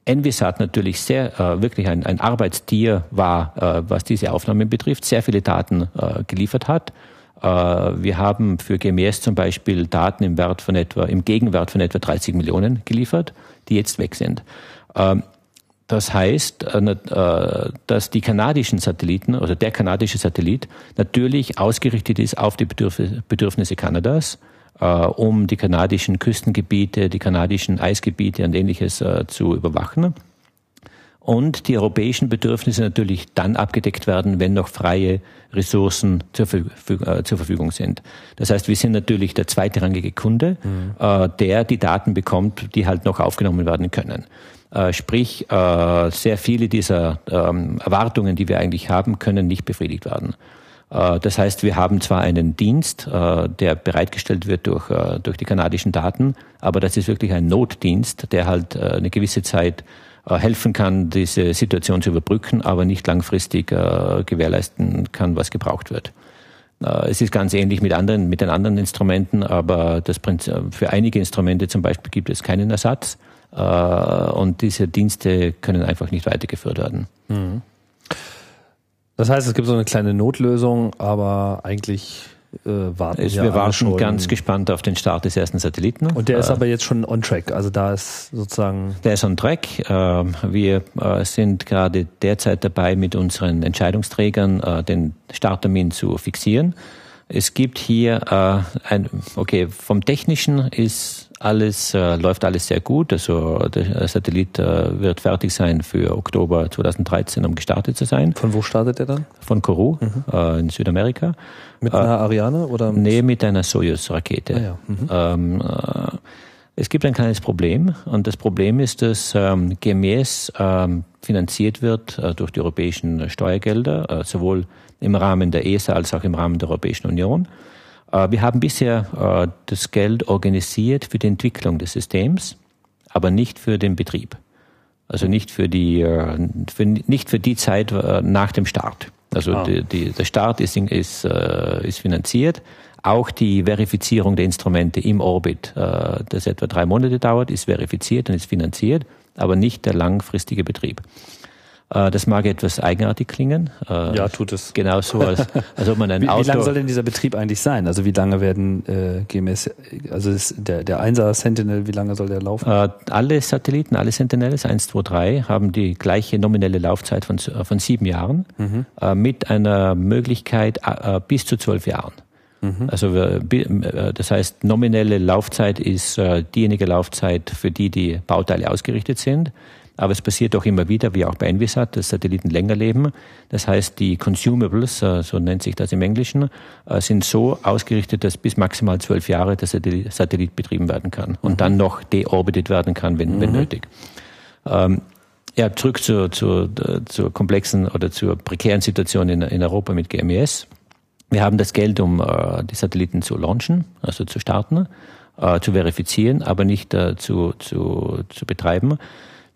Envisat natürlich sehr wirklich ein, ein Arbeitstier war, was diese Aufnahmen betrifft, sehr viele Daten geliefert hat wir haben für GMS zum Beispiel Daten im Wert von etwa, im Gegenwert von etwa 30 Millionen geliefert, die jetzt weg sind. Ähm, das heißt, äh, äh, dass die kanadischen Satelliten oder der kanadische Satellit natürlich ausgerichtet ist auf die Bedürfnisse Kanadas, um die kanadischen Küstengebiete, die kanadischen Eisgebiete und ähnliches zu überwachen und die europäischen Bedürfnisse natürlich dann abgedeckt werden, wenn noch freie Ressourcen zur, äh, Verfügung sind. Das heißt, wir sind natürlich der zweitrangige Kunde, mhm. äh, der die Daten bekommt, die halt noch aufgenommen werden können. Äh, sprich, sehr viele dieser ähm, Erwartungen, die wir eigentlich haben, können nicht befriedigt werden. Das heißt, wir haben zwar einen Dienst, der bereitgestellt wird durch, durch die kanadischen Daten, aber das ist wirklich ein Notdienst, der halt eine gewisse Zeit helfen kann, diese Situation zu überbrücken, aber nicht langfristig äh, gewährleisten kann, was gebraucht wird. Äh, es ist ganz ähnlich mit anderen, mit den anderen Instrumenten, aber das Prinzip, für einige Instrumente zum Beispiel gibt es keinen Ersatz und diese Dienste können einfach nicht weitergeführt werden. Mhm. Das heißt, es gibt so eine kleine Notlösung, aber eigentlich äh, warten es, wir waren schon ganz gespannt auf den Start des ersten Satelliten. Und der ist äh, aber jetzt schon on track. Also da ist sozusagen. Der ist on track. Ähm, wir äh, sind gerade derzeit dabei, mit unseren Entscheidungsträgern äh, den Starttermin zu fixieren. Es gibt hier äh, ein, okay, vom Technischen ist alles, äh, läuft alles sehr gut. Also der Satellit äh, wird fertig sein für Oktober 2013, um gestartet zu sein. Von wo startet er dann? Von Kourou mhm. äh, in Südamerika. Mit einer äh, Ariane oder? Nee, mit einer Soyuz-Rakete. Ah, ja. mhm. ähm, äh, es gibt ein kleines Problem und das Problem ist, dass ähm, GMS ähm, finanziert wird äh, durch die europäischen Steuergelder, äh, sowohl im Rahmen der ESA als auch im Rahmen der Europäischen Union. Äh, wir haben bisher äh, das Geld organisiert für die Entwicklung des Systems, aber nicht für den Betrieb. Also nicht für die, äh, für, nicht für die Zeit nach dem Start. Also ah. die, die, der Start ist, ist, ist finanziert. Auch die Verifizierung der Instrumente im Orbit, das etwa drei Monate dauert, ist verifiziert und ist finanziert, aber nicht der langfristige Betrieb. Äh, das mag etwas eigenartig klingen. Äh, ja, tut es. Genauso als, als ob man ein wie, Auto. Wie lange soll denn dieser Betrieb eigentlich sein? Also wie lange werden äh, GMS, also ist der, der 1er Sentinel, wie lange soll der laufen? Äh, alle Satelliten, alle Sentinels 1, 2, 3 haben die gleiche nominelle Laufzeit von, von sieben Jahren mhm. äh, mit einer Möglichkeit äh, bis zu zwölf Jahren. Mhm. Also das heißt, nominelle Laufzeit ist diejenige Laufzeit, für die die Bauteile ausgerichtet sind. Aber es passiert auch immer wieder, wie auch bei Envisat, dass Satelliten länger leben. Das heißt, die Consumables, äh, so nennt sich das im Englischen, äh, sind so ausgerichtet, dass bis maximal zwölf Jahre der Satellit betrieben werden kann und mhm. dann noch deorbitet werden kann, wenn, mhm. wenn nötig. Ähm, ja, zurück zur, zur, zur komplexen oder zur prekären Situation in, in Europa mit GMES. Wir haben das Geld, um äh, die Satelliten zu launchen, also zu starten, äh, zu verifizieren, aber nicht äh, zu, zu, zu betreiben.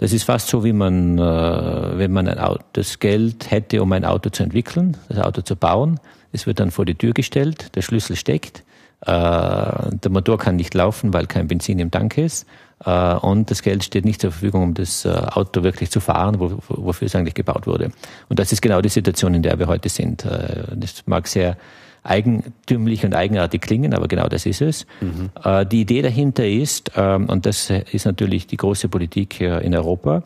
Das ist fast so, wie man, äh, wenn man Auto, das Geld hätte, um ein Auto zu entwickeln, das Auto zu bauen. Es wird dann vor die Tür gestellt, der Schlüssel steckt, äh, der Motor kann nicht laufen, weil kein Benzin im Tank ist. Äh, und das Geld steht nicht zur Verfügung, um das äh, Auto wirklich zu fahren, wo, wofür es eigentlich gebaut wurde. Und das ist genau die Situation, in der wir heute sind. Äh, das mag sehr eigentümlich und eigenartig klingen, aber genau das ist es. Mhm. Die Idee dahinter ist, ähm, und das ist natürlich die große Politik in Europa,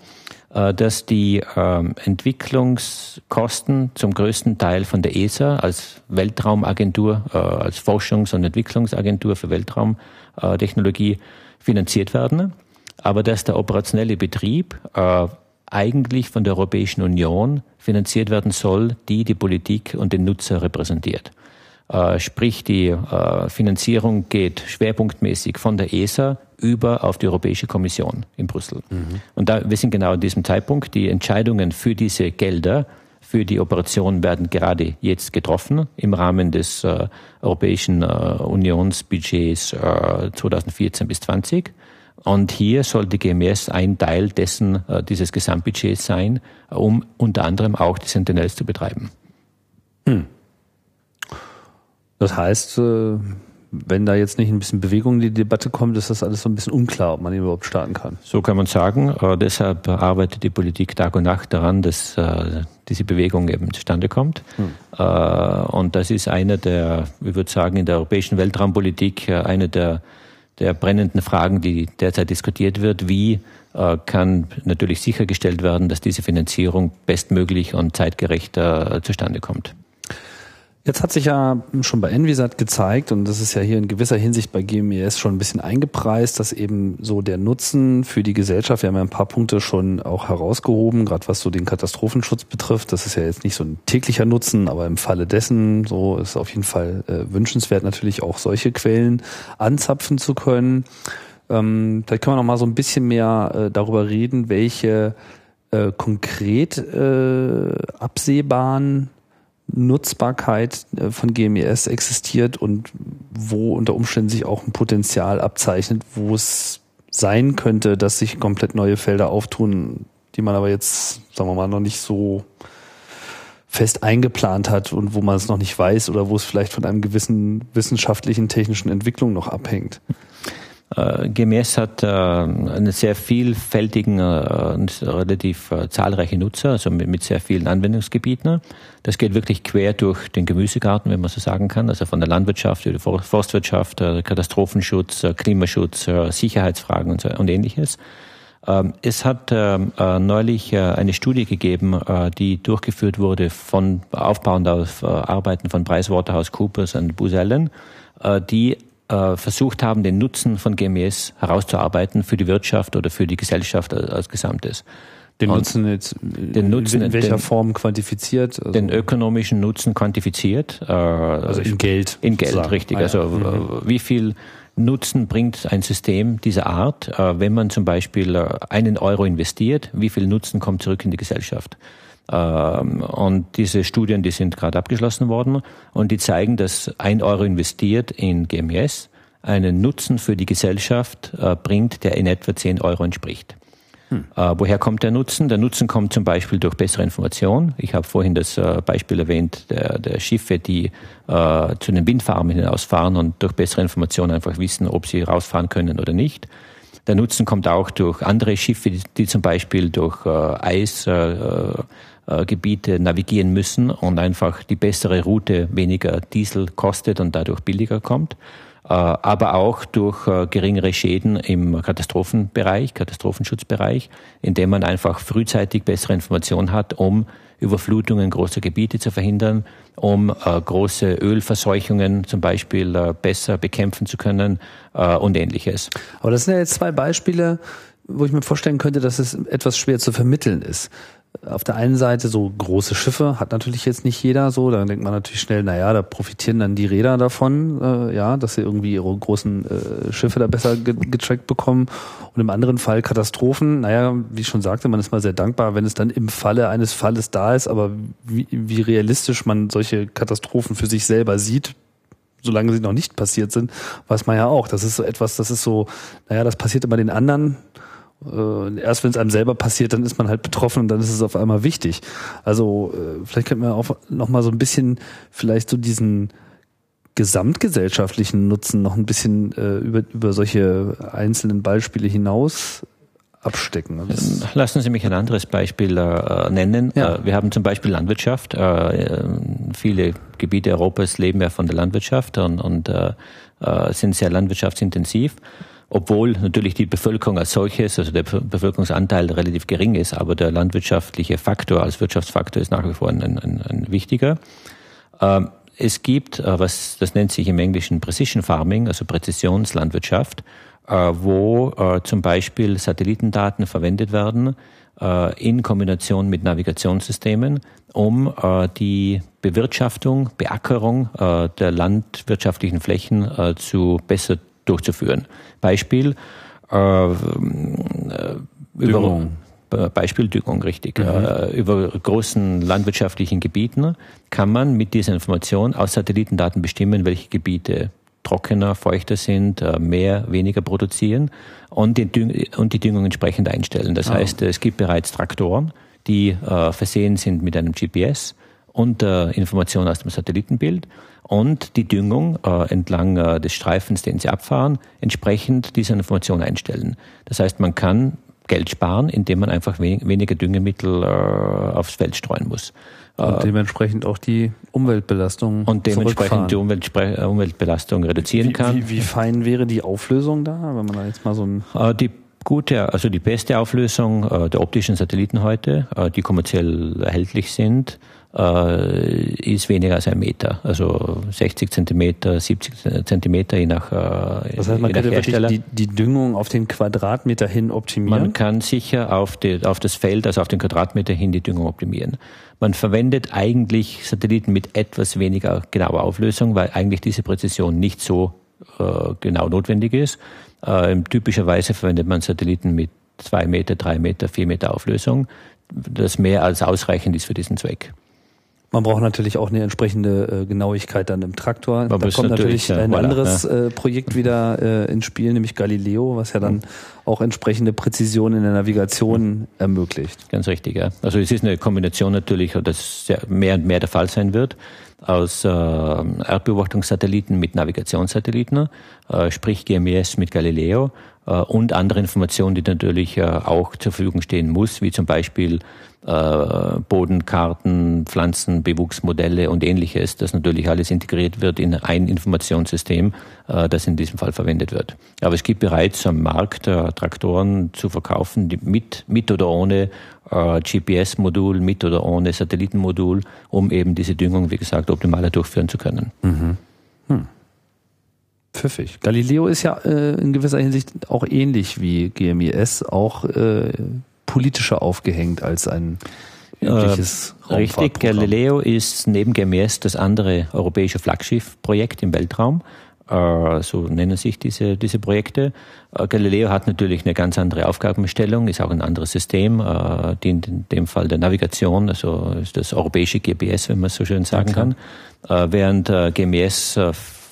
dass die ähm, Entwicklungskosten zum größten Teil von der ESA als Weltraumagentur, als Forschungs- und Entwicklungsagentur für Weltraumtechnologie finanziert werden, aber dass der operationelle Betrieb äh, eigentlich von der Europäischen Union finanziert werden soll, die die Politik und den Nutzer repräsentiert. Äh, sprich, die äh, Finanzierung geht schwerpunktmäßig von der ESA über auf die Europäische Kommission in Brüssel. Mhm. Und da, wir sind genau an diesem Zeitpunkt. Die Entscheidungen für diese Gelder für die Operation werden gerade jetzt getroffen im Rahmen des äh, Europäischen äh, Unionsbudgets äh, 2014 bis 20. Und hier soll die GMS ein Teil dessen, äh, dieses Gesamtbudgets sein, um unter anderem auch die Sentinels zu betreiben. Hm. Das heißt, äh, wenn da jetzt nicht ein bisschen Bewegung in die Debatte kommt, ist das alles so ein bisschen unklar, ob man ihn überhaupt starten kann. So kann man sagen. Äh, deshalb arbeitet die Politik Tag und Nacht daran, dass äh, diese Bewegung eben zustande kommt. Hm. Äh, und das ist eine der, ich würde sagen, in der europäischen Weltraumpolitik eine der, der brennenden Fragen, die derzeit diskutiert wird. Wie kann natürlich sichergestellt werden, dass diese Finanzierung bestmöglich und zeitgerecht zustande kommt? Jetzt hat sich ja schon bei Envisat gezeigt, und das ist ja hier in gewisser Hinsicht bei GMES schon ein bisschen eingepreist, dass eben so der Nutzen für die Gesellschaft, wir haben ja ein paar Punkte schon auch herausgehoben, gerade was so den Katastrophenschutz betrifft. Das ist ja jetzt nicht so ein täglicher Nutzen, aber im Falle dessen, so ist auf jeden Fall äh, wünschenswert, natürlich auch solche Quellen anzapfen zu können. Ähm, vielleicht können wir noch mal so ein bisschen mehr äh, darüber reden, welche äh, konkret äh, absehbaren Nutzbarkeit äh, von GMES existiert und wo unter Umständen sich auch ein Potenzial abzeichnet, wo es sein könnte, dass sich komplett neue Felder auftun, die man aber jetzt, sagen wir mal, noch nicht so fest eingeplant hat und wo man es noch nicht weiß oder wo es vielleicht von einem gewissen wissenschaftlichen, technischen Entwicklung noch abhängt. Äh, GMS hat äh, einen sehr vielfältigen äh, und relativ äh, zahlreiche Nutzer, also mit, mit, sehr vielen Anwendungsgebieten. Das geht wirklich quer durch den Gemüsegarten, wenn man so sagen kann, also von der Landwirtschaft, der Forstwirtschaft, äh, Katastrophenschutz, äh, Klimaschutz, Sicherheitsfragen und, so, und ähnliches. Ähm, es hat ähm, neulich eine Studie gegeben, die durchgeführt wurde von aufbauend auf Arbeiten von PricewaterhouseCoopers und Booz Allen, die äh, versucht haben, den Nutzen von GMS herauszuarbeiten für die Wirtschaft oder für die Gesellschaft als Gesamtes. Den und Nutzen jetzt den Nutzen, in welcher den, Form quantifiziert? Also den ökonomischen Nutzen quantifiziert. Äh, also in Geld. In Geld, sozusagen. richtig. Ah, ja. Also mhm. Äh, wie viel Nutzen bringt ein System dieser Art, äh, wenn man zum Beispiel äh, einen Euro investiert, wie viel Nutzen kommt zurück in die Gesellschaft? Ähm, und diese Studien, die sind gerade abgeschlossen worden und die zeigen, dass ein Euro investiert in GMS einen Nutzen für die Gesellschaft äh, bringt, der in etwa zehn Euro entspricht. Hm. Äh, woher kommt der Nutzen? Der Nutzen kommt zum Beispiel durch bessere Information. Ich habe vorhin das äh, Beispiel erwähnt der, der Schiffe, die äh, zu den Windfarmen hinausfahren und durch bessere Information einfach wissen, ob sie rausfahren können oder nicht. Der Nutzen kommt auch durch andere Schiffe, die, die zum Beispiel durch äh, Eis äh, äh, Gebiete navigieren müssen und einfach die bessere Route weniger Diesel kostet und dadurch billiger kommt. Äh, aber auch durch äh, geringere Schäden im Katastrophenbereich, Katastrophenschutzbereich, indem man einfach frühzeitig bessere Informationen hat, um Überflutungen großer Gebiete zu verhindern, um große Ölverseuchungen zum Beispiel besser bekämpfen zu können und ähnliches. Aber das sind ja jetzt zwei Beispiele, wo ich mir vorstellen könnte, dass es etwas schwer zu vermitteln ist auf der einen Seite so große Schiffe hat natürlich jetzt nicht jeder so, da denkt man natürlich schnell, naja, da profitieren dann die Räder davon, äh, ja, dass sie irgendwie ihre großen äh, Schiffe da besser ge getrackt bekommen. Und im anderen Fall Katastrophen, naja, wie ich schon sagte, man ist mal sehr dankbar, wenn es dann im Falle eines Falles da ist, aber wie, wie realistisch man solche Katastrophen für sich selber sieht, solange sie noch nicht passiert sind, weiß man ja auch. Das ist so etwas, das ist so, naja, das passiert immer den anderen äh, erst wenn es einem selber passiert, dann ist man halt betroffen und dann ist es auf einmal wichtig. Also äh, vielleicht könnten wir auch noch mal so ein bisschen vielleicht so diesen gesamtgesellschaftlichen Nutzen noch ein bisschen äh, über, über solche einzelnen Beispiele hinaus abstecken. Das Lassen Sie mich ein anderes Beispiel äh, nennen. Ja. Äh, wir haben zum Beispiel Landwirtschaft. Äh, viele Gebiete Europas leben ja von der Landwirtschaft und, und äh, äh, sind sehr landwirtschaftsintensiv. Obwohl natürlich die Bevölkerung als solches, also der Bevölkerungsanteil relativ gering ist, aber der landwirtschaftliche Faktor als Wirtschaftsfaktor ist nach wie vor ein, ein, ein wichtiger. Ähm, es gibt, äh, was das nennt sich im Englischen Precision Farming, also Präzisionslandwirtschaft. Äh, wo äh, zum Beispiel Satellitendaten verwendet werden äh, in Kombination mit Navigationssystemen, um die Bewirtschaftung, Beackerung der landwirtschaftlichen Flächen zu besser durchzuführen. Beispiel Düngung. Beispiel Düngung, richtig. Mhm. Über großen landwirtschaftlichen Gebieten kann man mit dieser Information aus Satellitendaten bestimmen, welche Gebiete trockener, feuchter sind, äh, mehr, weniger produzieren und die, Düng und die Düngung entsprechend einstellen. Das ah. heißt, es gibt bereits Traktoren, die äh, versehen sind mit einem GPS und äh, Informationen aus dem Satellitenbild und die Düngung äh, entlang äh, des Streifens, den sie abfahren, entsprechend dieser Information einstellen. Das heißt, man kann Geld sparen, indem man einfach wenig, weniger Düngemittel äh, aufs Feld streuen muss. Und äh, dementsprechend auch die Umweltbelastung Und dementsprechend die Umweltspre äh, Umweltbelastung reduzieren wie, kann. Wie, wie, fein wäre die Auflösung da, wenn man da jetzt mal so ein... Äh, die gute, also die beste Auflösung der optischen Satelliten heute, die kommerziell erhältlich sind, ist weniger als ein Meter. Also 60 Zentimeter, 70 Zentimeter je nach, äh, das heißt, man könnte Hersteller. Die, die Düngung auf den Quadratmeter hin optimieren? Man kann sicher auf, die, auf das Feld, also auf den Quadratmeter hin die Düngung optimieren. Man verwendet eigentlich Satelliten mit etwas weniger genauer Auflösung, weil eigentlich diese Präzision nicht so äh, genau notwendig ist. Äh, typischerweise verwendet man Satelliten mit zwei Meter, drei Meter, vier Meter Auflösung, das mehr als ausreichend ist für diesen Zweck. Man braucht natürlich auch eine entsprechende äh, Genauigkeit dann im Traktor. Man da kommt natürlich, ein voilà, anderes ja. äh, Projekt wieder äh, ins Spiel, nämlich Galileo, was ja dann mhm. auch entsprechende Präzision in der Navigation ermöglicht. Ganz richtig, ja. Also es ist eine Kombination natürlich, dass mehr und mehr der Fall sein wird aus äh, Erdbeobachtungssatelliten mit Navigationssatelliten, äh, sprich GMS mit Galileo und andere Informationen, die natürlich äh, auch zur Verfügung stehen muss, wie zum Beispiel äh, Bodenkarten, Pflanzenbewuchsmodelle und ähnliches, das natürlich alles integriert wird in ein Informationssystem, äh, das in diesem Fall verwendet wird. Aber es gibt bereits am Markt äh, Traktoren zu verkaufen, die mit, mit oder ohne äh, GPS-Modul, mit oder ohne Satellitenmodul, um eben diese Düngung, wie gesagt, optimaler durchführen zu können. Mhm. Hm. Pfiffig. Galileo ist ja äh, in gewisser Hinsicht auch ähnlich wie GMES, auch äh, politischer aufgehängt als ein übliches äh, Richtig, Galileo ist neben GMS das andere europäische Flaggschiffprojekt im Weltraum. Äh, so nennen sich diese, diese Projekte. Äh, Galileo hat natürlich eine ganz andere Aufgabenstellung, ist auch ein anderes System, äh, dient in dem Fall der Navigation, also ist das europäische GPS, wenn man es so schön sagen ja, kann. Äh, während äh, GMS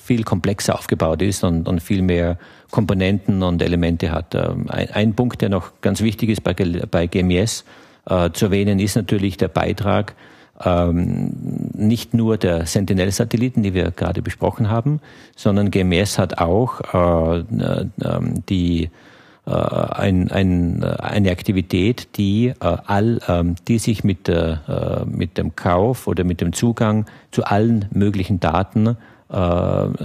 viel komplexer aufgebaut ist und, und viel mehr Komponenten und Elemente hat. Ähm, ein, ein Punkt, der noch ganz wichtig ist bei, bei GMS äh, zu erwähnen, ist natürlich der Beitrag ähm, nicht nur der Sentinel-Satelliten, die wir gerade besprochen haben, sondern GMS hat auch äh, äh, die äh, ein, ein, eine Aktivität, die äh, all, ähm, die sich mit, äh, mit dem Kauf oder mit dem Zugang zu allen möglichen Daten äh,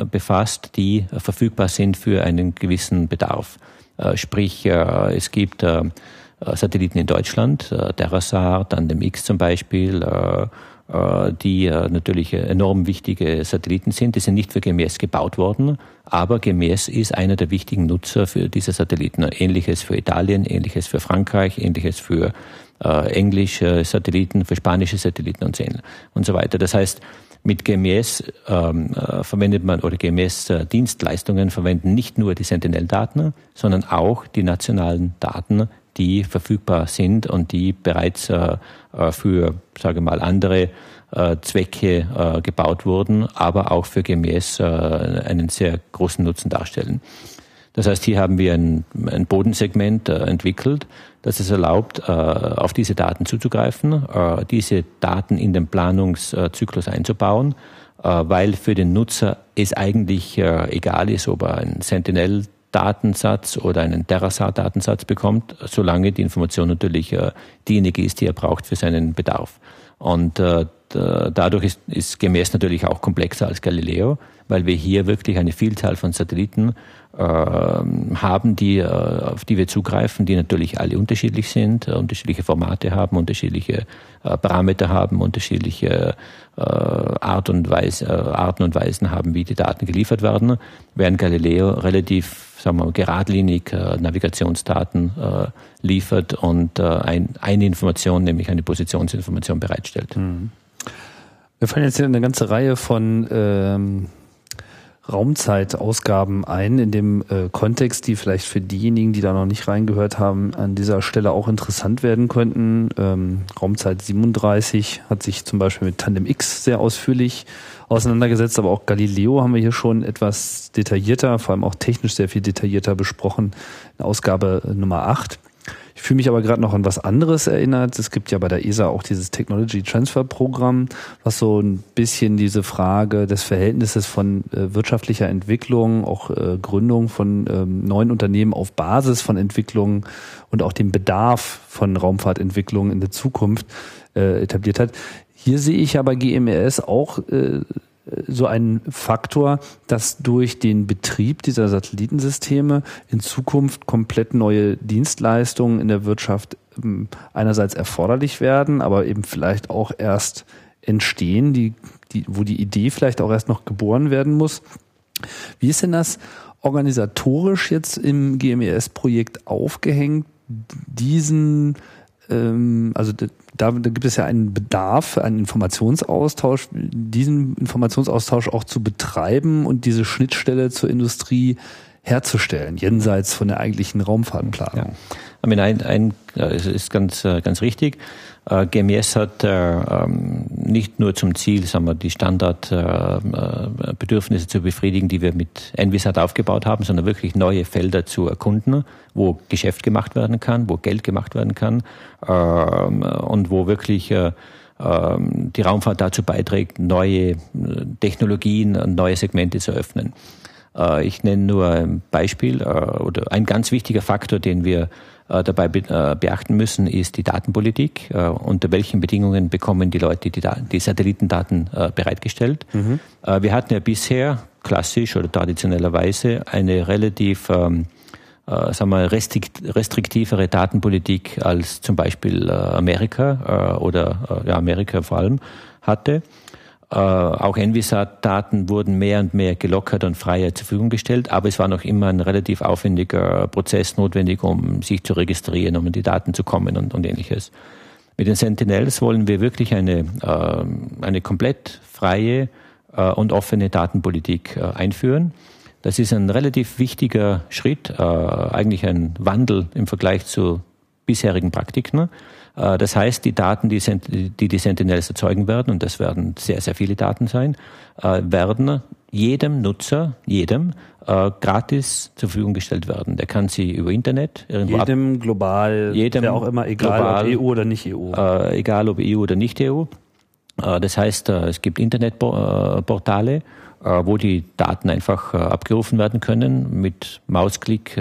befasst, die verfügbar sind für einen gewissen Bedarf. Äh, sprich, äh, es gibt Satelliten in Deutschland, Terrasar, dann dem X zum Beispiel, die natürlich enorm wichtige Satelliten sind. Die sind nicht für GMS gebaut worden, aber GMS ist einer der wichtigen Nutzer für diese Satelliten. Ähnliches für Italien, ähnliches für Frankreich, ähnliches für englische Satelliten, für spanische Satelliten und so weiter. Das heißt, mit GMS ähm, äh, verwendet man oder GMS-Dienstleistungen äh, verwenden nicht nur die Sentinel-Daten, sondern auch die nationalen Daten, die verfügbar sind und die bereits äh, äh für, sage mal, andere äh, Zwecke äh, gebaut wurden, aber auch für GMS äh, einen sehr großen Nutzen darstellen. Das heißt, hier haben wir ein, ein Bodensegment äh, entwickelt, das es erlaubt, äh, auf diese Daten zuzugreifen, äh, diese Daten in den Planungszyklus einzubauen weil für den Nutzer es eigentlich egal ist, ob er ein Sentinel Datensatz oder einen Terrasat-Datensatz bekommt, solange die Information natürlich diejenige ist, die er braucht für seinen Bedarf. Und äh, dadurch ist, ist GMS natürlich auch komplexer als Galileo, weil wir hier wirklich eine Vielzahl von Satelliten äh, haben, die, äh, auf die wir zugreifen, die natürlich alle unterschiedlich sind, äh, unterschiedliche Formate haben, unterschiedliche äh, Parameter haben, unterschiedliche Art und Weise, Arten und Weisen haben, wie die Daten geliefert werden, während Galileo relativ sagen wir, geradlinig Navigationsdaten liefert und ein, eine Information, nämlich eine Positionsinformation bereitstellt. Mhm. Wir fallen jetzt hier eine ganze Reihe von ähm, Raumzeitausgaben ein, in dem äh, Kontext, die vielleicht für diejenigen, die da noch nicht reingehört haben, an dieser Stelle auch interessant werden könnten. Ähm, Raumzeit 37 hat sich zum Beispiel mit Tandem X sehr ausführlich auseinandergesetzt, aber auch Galileo haben wir hier schon etwas detaillierter, vor allem auch technisch sehr viel detaillierter besprochen in Ausgabe Nummer 8. Ich fühle mich aber gerade noch an was anderes erinnert. Es gibt ja bei der ESA auch dieses Technology Transfer Programm, was so ein bisschen diese Frage des Verhältnisses von äh, wirtschaftlicher Entwicklung, auch äh, Gründung von ähm, neuen Unternehmen auf Basis von Entwicklungen und auch dem Bedarf von Raumfahrtentwicklungen in der Zukunft äh, etabliert hat. Hier sehe ich aber GMS auch äh, so ein Faktor, dass durch den Betrieb dieser Satellitensysteme in Zukunft komplett neue Dienstleistungen in der Wirtschaft ähm, einerseits erforderlich werden, aber eben vielleicht auch erst entstehen, die, die, wo die Idee vielleicht auch erst noch geboren werden muss. Wie ist denn das organisatorisch jetzt im GMES-Projekt aufgehängt, diesen ähm, also da, gibt es ja einen Bedarf, einen Informationsaustausch, diesen Informationsaustausch auch zu betreiben und diese Schnittstelle zur Industrie herzustellen, jenseits von der eigentlichen Raumfahrtplanung. Ja. Ich ein, ein, es ist ganz, äh, ganz richtig. Äh, GMS hat äh, ähm, nicht nur zum Ziel, sagen wir, die Standardbedürfnisse zu befriedigen, die wir mit Envisat aufgebaut haben, sondern wirklich neue Felder zu erkunden, wo Geschäft gemacht werden kann, wo Geld gemacht werden kann ähm, und wo wirklich ähm, die Raumfahrt dazu beiträgt, neue Technologien und neue Segmente zu öffnen. Ich nenne nur ein Beispiel oder ein ganz wichtiger Faktor, den wir äh, dabei äh, beachten müssen, ist die Datenpolitik. Äh, unter welchen Bedingungen bekommen die Leute die, die Satellitendaten bereitgestellt? Mhm. Wir hatten ja bisher klassisch oder traditionellerweise eine relativ ähm, sagen wir, restriktivere Datenpolitik als zum Beispiel Amerika oder ja, Amerika vor allem hatte. Äh, auch Envisat-Daten wurden mehr und mehr gelockert und freier zur Verfügung gestellt, aber es war noch immer ein relativ aufwendiger Prozess notwendig, um sich zu registrieren, um in die Daten zu kommen und, und ähnliches. Mit den Sentinels wollen wir wirklich eine, äh, eine komplett freie äh, und offene Datenpolitik äh, einführen. Das ist ein relativ wichtiger Schritt, äh, eigentlich ein Wandel im Vergleich zu bisherigen Praktiken. Äh, das heißt, die Daten, die, die die Sentinels erzeugen werden, und das werden sehr, sehr viele Daten sein, äh, werden jedem Nutzer, jedem, äh, gratis zur Verfügung gestellt werden. Der kann sie über Internet irgendwo jedem ab, global, jedem auch immer, egal global, ob EU oder nicht EU. egal ob EU oder nicht EU. das heißt, es gibt Internetportale, wo die Daten einfach abgerufen werden können. Mit Mausklick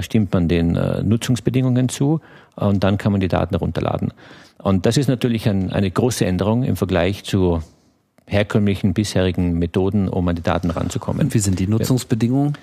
stimmt man den Nutzungsbedingungen zu und dann kann man die Daten herunterladen. Und das ist natürlich ein, eine große Änderung im Vergleich zu herkömmlichen bisherigen Methoden, um an die Daten ranzukommen. Und wie sind die Nutzungsbedingungen?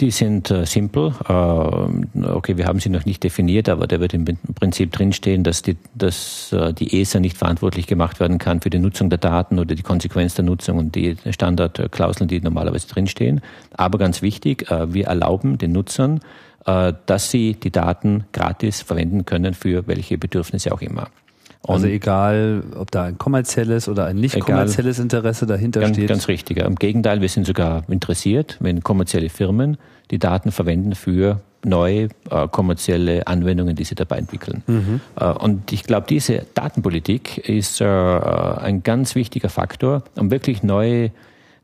Die sind äh, simpel. Äh, okay, wir haben sie noch nicht definiert, aber da wird im Prinzip drinstehen, dass die, dass äh, die ESA nicht verantwortlich gemacht werden kann für die Nutzung der Daten oder die Konsequenz der Nutzung und die Standardklauseln, die normalerweise drinstehen. Aber ganz wichtig, äh, wir erlauben den Nutzern, äh, dass sie die Daten gratis verwenden können für welche Bedürfnisse auch immer. Und also egal, ob da ein kommerzielles oder ein nicht kommerzielles Interesse dahinter ganz, steht. Ganz richtig. Im Gegenteil, wir sind sogar interessiert, wenn kommerzielle Firmen die Daten verwenden für neue äh, kommerzielle Anwendungen, die sie dabei entwickeln. Mhm. Äh, und ich glaube, diese Datenpolitik ist äh, ein ganz wichtiger Faktor, um wirklich neue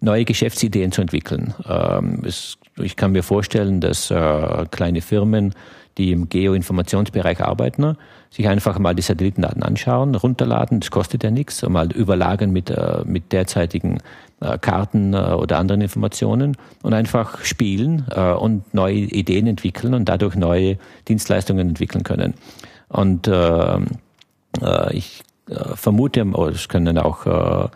neue Geschäftsideen zu entwickeln. Ähm, es, ich kann mir vorstellen, dass äh, kleine Firmen, die im Geoinformationsbereich arbeiten, sich einfach mal die Satellitendaten anschauen, runterladen, das kostet ja nichts, mal überlagern mit, äh, mit derzeitigen äh, Karten äh, oder anderen Informationen und einfach spielen und neue Ideen entwickeln und dadurch neue Dienstleistungen entwickeln können. Und äh, ich vermute, oh, es können auch äh,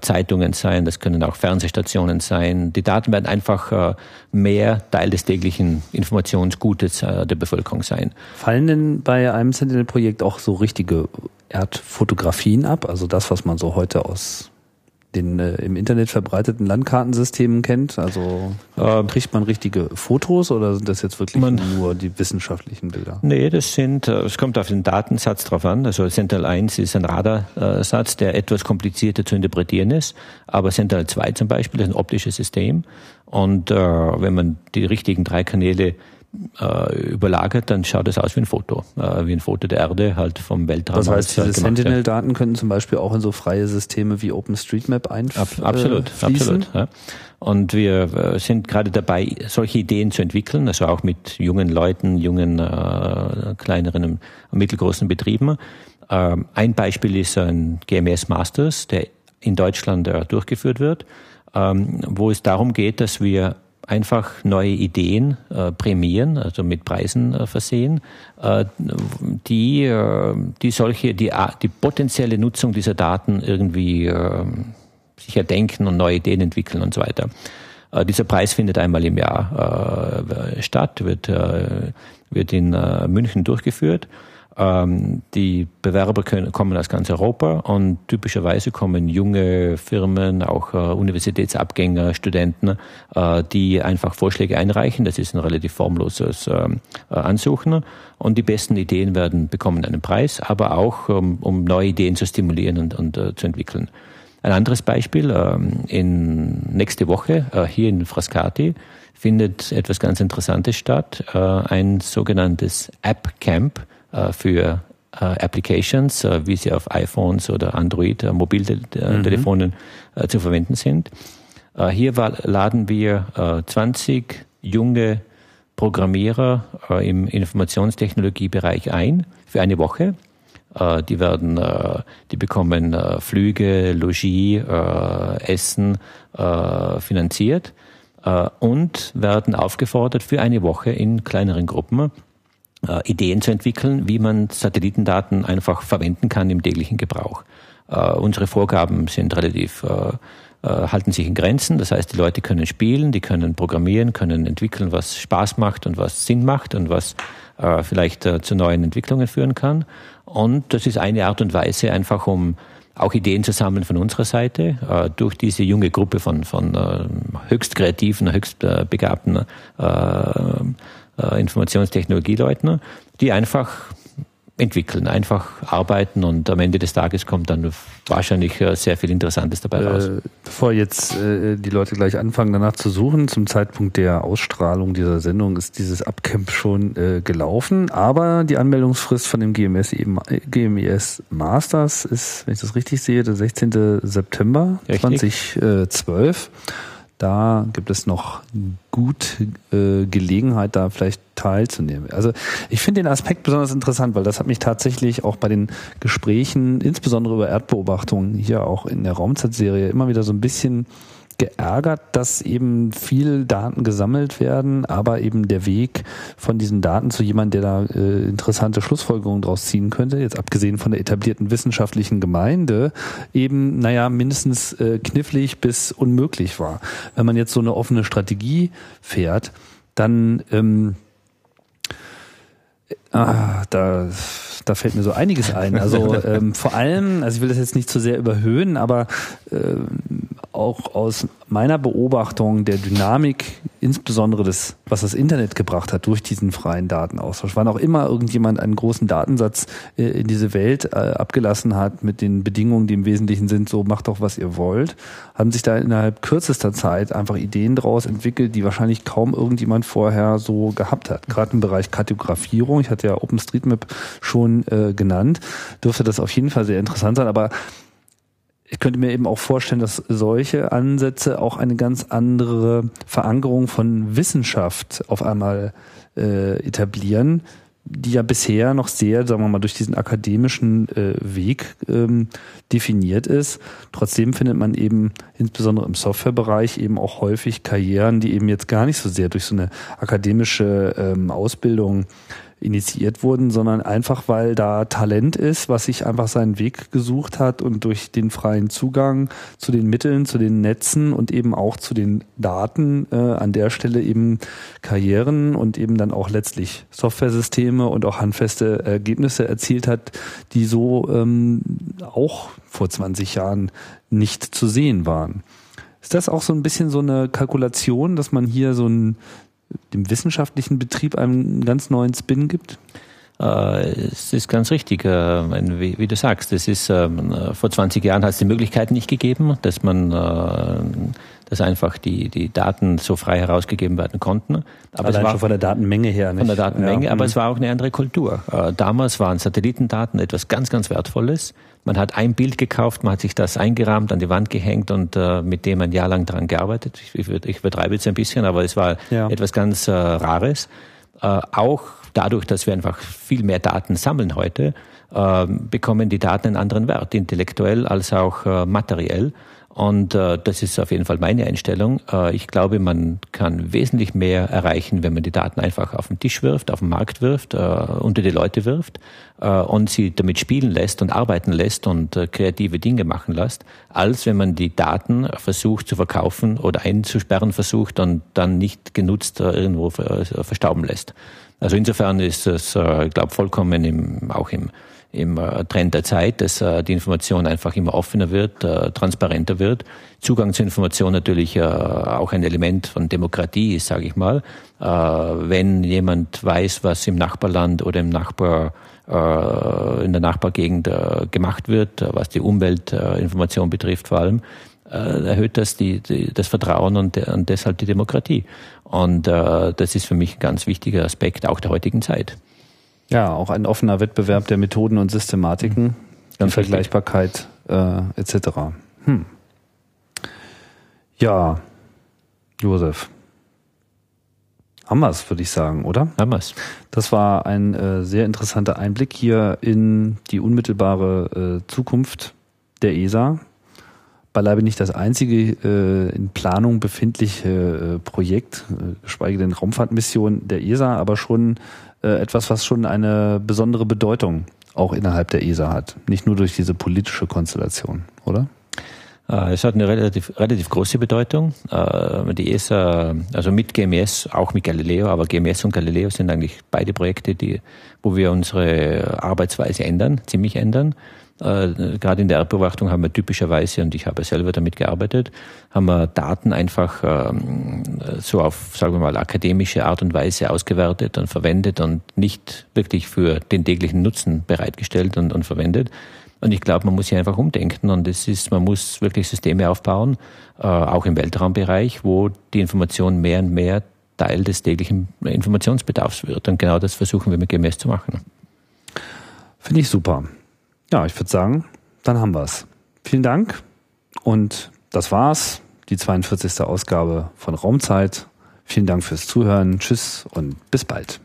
Zeitungen sein, das können auch Fernsehstationen sein. Die Daten werden einfach äh, mehr Teil des täglichen Informationsgutes äh, der Bevölkerung sein. Fallen denn bei einem Sentinel-Projekt auch so richtige Erdfotografien ab? Also das, was man so heute aus den äh, im Internet verbreiteten Landkartensystemen kennt? Also äh, kriegt man richtige Fotos oder sind das jetzt wirklich man, nur die wissenschaftlichen Bilder? Nee, das sind, äh, es kommt auf den Datensatz drauf an. Also Sentinel 1 ist ein Radarsatz, der etwas komplizierter zu interpretieren ist, aber Sentinel 2 zum Beispiel ist ein optisches System und äh, wenn man die richtigen drei Kanäle überlagert, dann schaut es aus wie ein Foto, äh, wie ein Foto der Erde halt vom Weltraum. Das heißt, diese Sentinel-Daten könnten zum Beispiel auch in so freie Systeme wie OpenStreetMap einfließen? Ab, absolut, äh, absolut. Ja. Und wir äh, sind gerade dabei, solche Ideen zu entwickeln, also auch mit jungen Leuten, jungen, äh, kleineren und mittelgroßen Betrieben. Ähm, ein Beispiel ist ein GMS Masters, der in Deutschland äh, durchgeführt wird, ähm, wo es darum geht, dass wir einfach neue Ideen äh, prämieren, also mit Preisen äh, versehen, äh, die, äh, die solche, die, die potenzielle Nutzung dieser Daten irgendwie äh, sich erdenken und neue Ideen entwickeln und so weiter. Äh, dieser Preis findet einmal im Jahr statt, wird, wird in München durchgeführt ähm, die Bewerber können, kommen aus ganz Europa und typischerweise kommen junge Firmen, auch äh, Universitätsabgänger, Studenten, äh, die einfach Vorschläge einreichen. Das ist ein relativ formloses ähm, äh, Ansuchen. Und die besten Ideen werden bekommen einen Preis, aber auch um, um neue Ideen zu stimulieren und, und äh, zu entwickeln. Ein anderes Beispiel, ähm, in nächste Woche äh, hier in Frascati findet etwas ganz Interessantes statt, äh, ein sogenanntes App Camp für äh, Applications, äh, wie sie auf iPhones oder Android Mobiltelefonen mhm. zu verwenden sind. Hier laden wir 20 junge Programmierer im Informationstechnologiebereich ein für eine Woche. Die werden, die bekommen Flüge, Logis, Essen finanziert und werden aufgefordert, für eine Woche in kleineren Gruppen äh, Ideen zu entwickeln, wie man Satellitendaten einfach verwenden kann im täglichen Gebrauch. Äh, unsere Vorgaben sind relativ äh, äh, halten sich in Grenzen. Das heißt, die Leute können spielen, die können programmieren, können entwickeln, was Spaß macht und was Sinn macht und was äh, vielleicht äh, zu neuen Entwicklungen führen kann. Und das ist eine Art und Weise, einfach um auch Ideen zu sammeln von unserer Seite, äh, durch diese junge Gruppe von, von äh, höchst kreativen, höchst äh, begabten äh, Informationstechnologieleuten, die einfach entwickeln, einfach arbeiten und am Ende des Tages kommt dann wahrscheinlich äh, sehr viel Interessantes dabei raus. Äh, bevor jetzt äh, die Leute gleich anfangen, danach zu suchen, zum Zeitpunkt der Ausstrahlung dieser Sendung ist dieses Upcamp schon äh, gelaufen, aber die Anmeldungsfrist von dem GMS, eben, GMES Masters ist, wenn ich das richtig sehe, der 16. September richtig. 2012. Da gibt es noch gut äh, Gelegenheit, da vielleicht teilzunehmen. Also ich finde den Aspekt besonders interessant, weil das hat mich tatsächlich auch bei den Gesprächen, insbesondere über Erdbeobachtungen hier auch in der Raumzeitserie, immer wieder so ein bisschen geärgert, dass eben viel Daten gesammelt werden, aber eben der Weg von diesen Daten zu jemandem, der da äh, interessante Schlussfolgerungen draus ziehen könnte, jetzt abgesehen von der etablierten wissenschaftlichen Gemeinde, eben, naja, mindestens äh, knifflig bis unmöglich war. Wenn man jetzt so eine offene Strategie fährt, dann ähm, Ah, da, da fällt mir so einiges ein. Also ähm, vor allem, also ich will das jetzt nicht zu sehr überhöhen, aber ähm, auch aus meiner Beobachtung der Dynamik, insbesondere des, was das Internet gebracht hat durch diesen freien Datenaustausch, wann auch immer irgendjemand einen großen Datensatz äh, in diese Welt äh, abgelassen hat mit den Bedingungen, die im Wesentlichen sind, so macht doch, was ihr wollt, haben sich da innerhalb kürzester Zeit einfach Ideen draus entwickelt, die wahrscheinlich kaum irgendjemand vorher so gehabt hat. Gerade im Bereich Kartografierung, ich hatte ja OpenStreetMap schon äh, genannt, dürfte das auf jeden Fall sehr interessant sein, aber ich könnte mir eben auch vorstellen, dass solche Ansätze auch eine ganz andere Verankerung von Wissenschaft auf einmal äh, etablieren, die ja bisher noch sehr, sagen wir mal, durch diesen akademischen äh, Weg ähm, definiert ist. Trotzdem findet man eben insbesondere im Softwarebereich eben auch häufig Karrieren, die eben jetzt gar nicht so sehr durch so eine akademische ähm, Ausbildung initiiert wurden, sondern einfach, weil da Talent ist, was sich einfach seinen Weg gesucht hat und durch den freien Zugang zu den Mitteln, zu den Netzen und eben auch zu den Daten äh, an der Stelle eben Karrieren und eben dann auch letztlich Softwaresysteme und auch handfeste Ergebnisse erzielt hat, die so ähm, auch vor 20 Jahren nicht zu sehen waren. Ist das auch so ein bisschen so eine Kalkulation, dass man hier so ein dem wissenschaftlichen Betrieb einen ganz neuen Spin gibt? Äh, es ist ganz richtig, äh, wie, du sagst. Es ist ähm, vor 20 Jahren hat es die Möglichkeit nicht gegeben, dass man, äh, dass einfach die die Daten so frei herausgegeben werden konnten. Aber Allein es war schon von der Datenmenge her. Nicht? Von der Datenmenge, ja. aber es mhm. war auch eine andere Kultur. Damals waren Satellitendaten etwas ganz, ganz Wertvolles. Man hat ein Bild gekauft, man hat sich das eingerahmt, an die Wand gehängt und äh, mit dem ein Jahr lang daran gearbeitet. Ich, ich, ich übertreibe jetzt ein bisschen, aber es war ja. etwas ganz äh, Rares. Äh, auch dadurch, dass wir einfach viel mehr Daten sammeln heute, äh, bekommen die Daten einen anderen Wert, intellektuell als auch äh, materiell. Und äh, das ist auf jeden Fall meine Einstellung. Äh, ich glaube, man kann wesentlich mehr erreichen, wenn man die Daten einfach auf den Tisch wirft, auf den Markt wirft, äh, unter die Leute wirft äh, und sie damit spielen lässt und arbeiten lässt und äh, kreative Dinge machen lässt, als wenn man die Daten versucht zu verkaufen oder einzusperren versucht und dann nicht genutzt äh, irgendwo äh, verstauben lässt. Also insofern ist es, äh, ich glaube, vollkommen im, auch im im äh, Trend der Zeit, dass äh, die Information einfach immer offener wird, äh, transparenter wird. Zugang zur Information natürlich auch ein Element von Demokratie ist, sage ich mal. Wenn jemand weiß, was im Nachbarland oder im Nachbar in der Nachbargegend gemacht wird, was die Umweltinformation betrifft vor allem, erhöht das die, die, das Vertrauen und, und deshalb die Demokratie. Und das ist für mich ein ganz wichtiger Aspekt auch der heutigen Zeit. Ja, auch ein offener Wettbewerb der Methoden und Systematiken, mhm. die Vergleichbarkeit äh, etc. Hm. Ja, Josef. Haben wir würde ich sagen, oder? Haben wir es. Das war ein äh, sehr interessanter Einblick hier in die unmittelbare äh, Zukunft der ESA. Beileibe nicht das einzige äh, in Planung befindliche äh, Projekt, äh, geschweige denn Raumfahrtmission der ESA, aber schon äh, etwas, was schon eine besondere Bedeutung auch innerhalb der ESA hat. Nicht nur durch diese politische Konstellation, oder? Äh, es hat eine relativ, relativ große Bedeutung. Äh, die ESA, also mit GMS, auch mit Galileo, aber GMS und Galileo sind eigentlich beide Projekte, die, wo wir unsere Arbeitsweise ändern, ziemlich ändern. Äh, gerade in der Erdbeobachtung haben wir typischerweise, und ich habe selber damit gearbeitet, haben wir Daten einfach ähm, so auf, sagen wir mal, akademische Art und Weise ausgewertet und verwendet und nicht wirklich für den täglichen Nutzen bereitgestellt und, und verwendet. Und ich glaube, man muss hier einfach umdenken und es ist, man muss wirklich Systeme aufbauen, äh, auch im Weltraumbereich, wo die Information mehr und mehr Teil des täglichen Informationsbedarfs wird. Und genau das versuchen wir mit GMS zu machen. Finde ich super. Ja, ich würde sagen, dann haben wir's. Vielen Dank und das war's. Die 42. Ausgabe von Raumzeit. Vielen Dank fürs Zuhören. Tschüss und bis bald.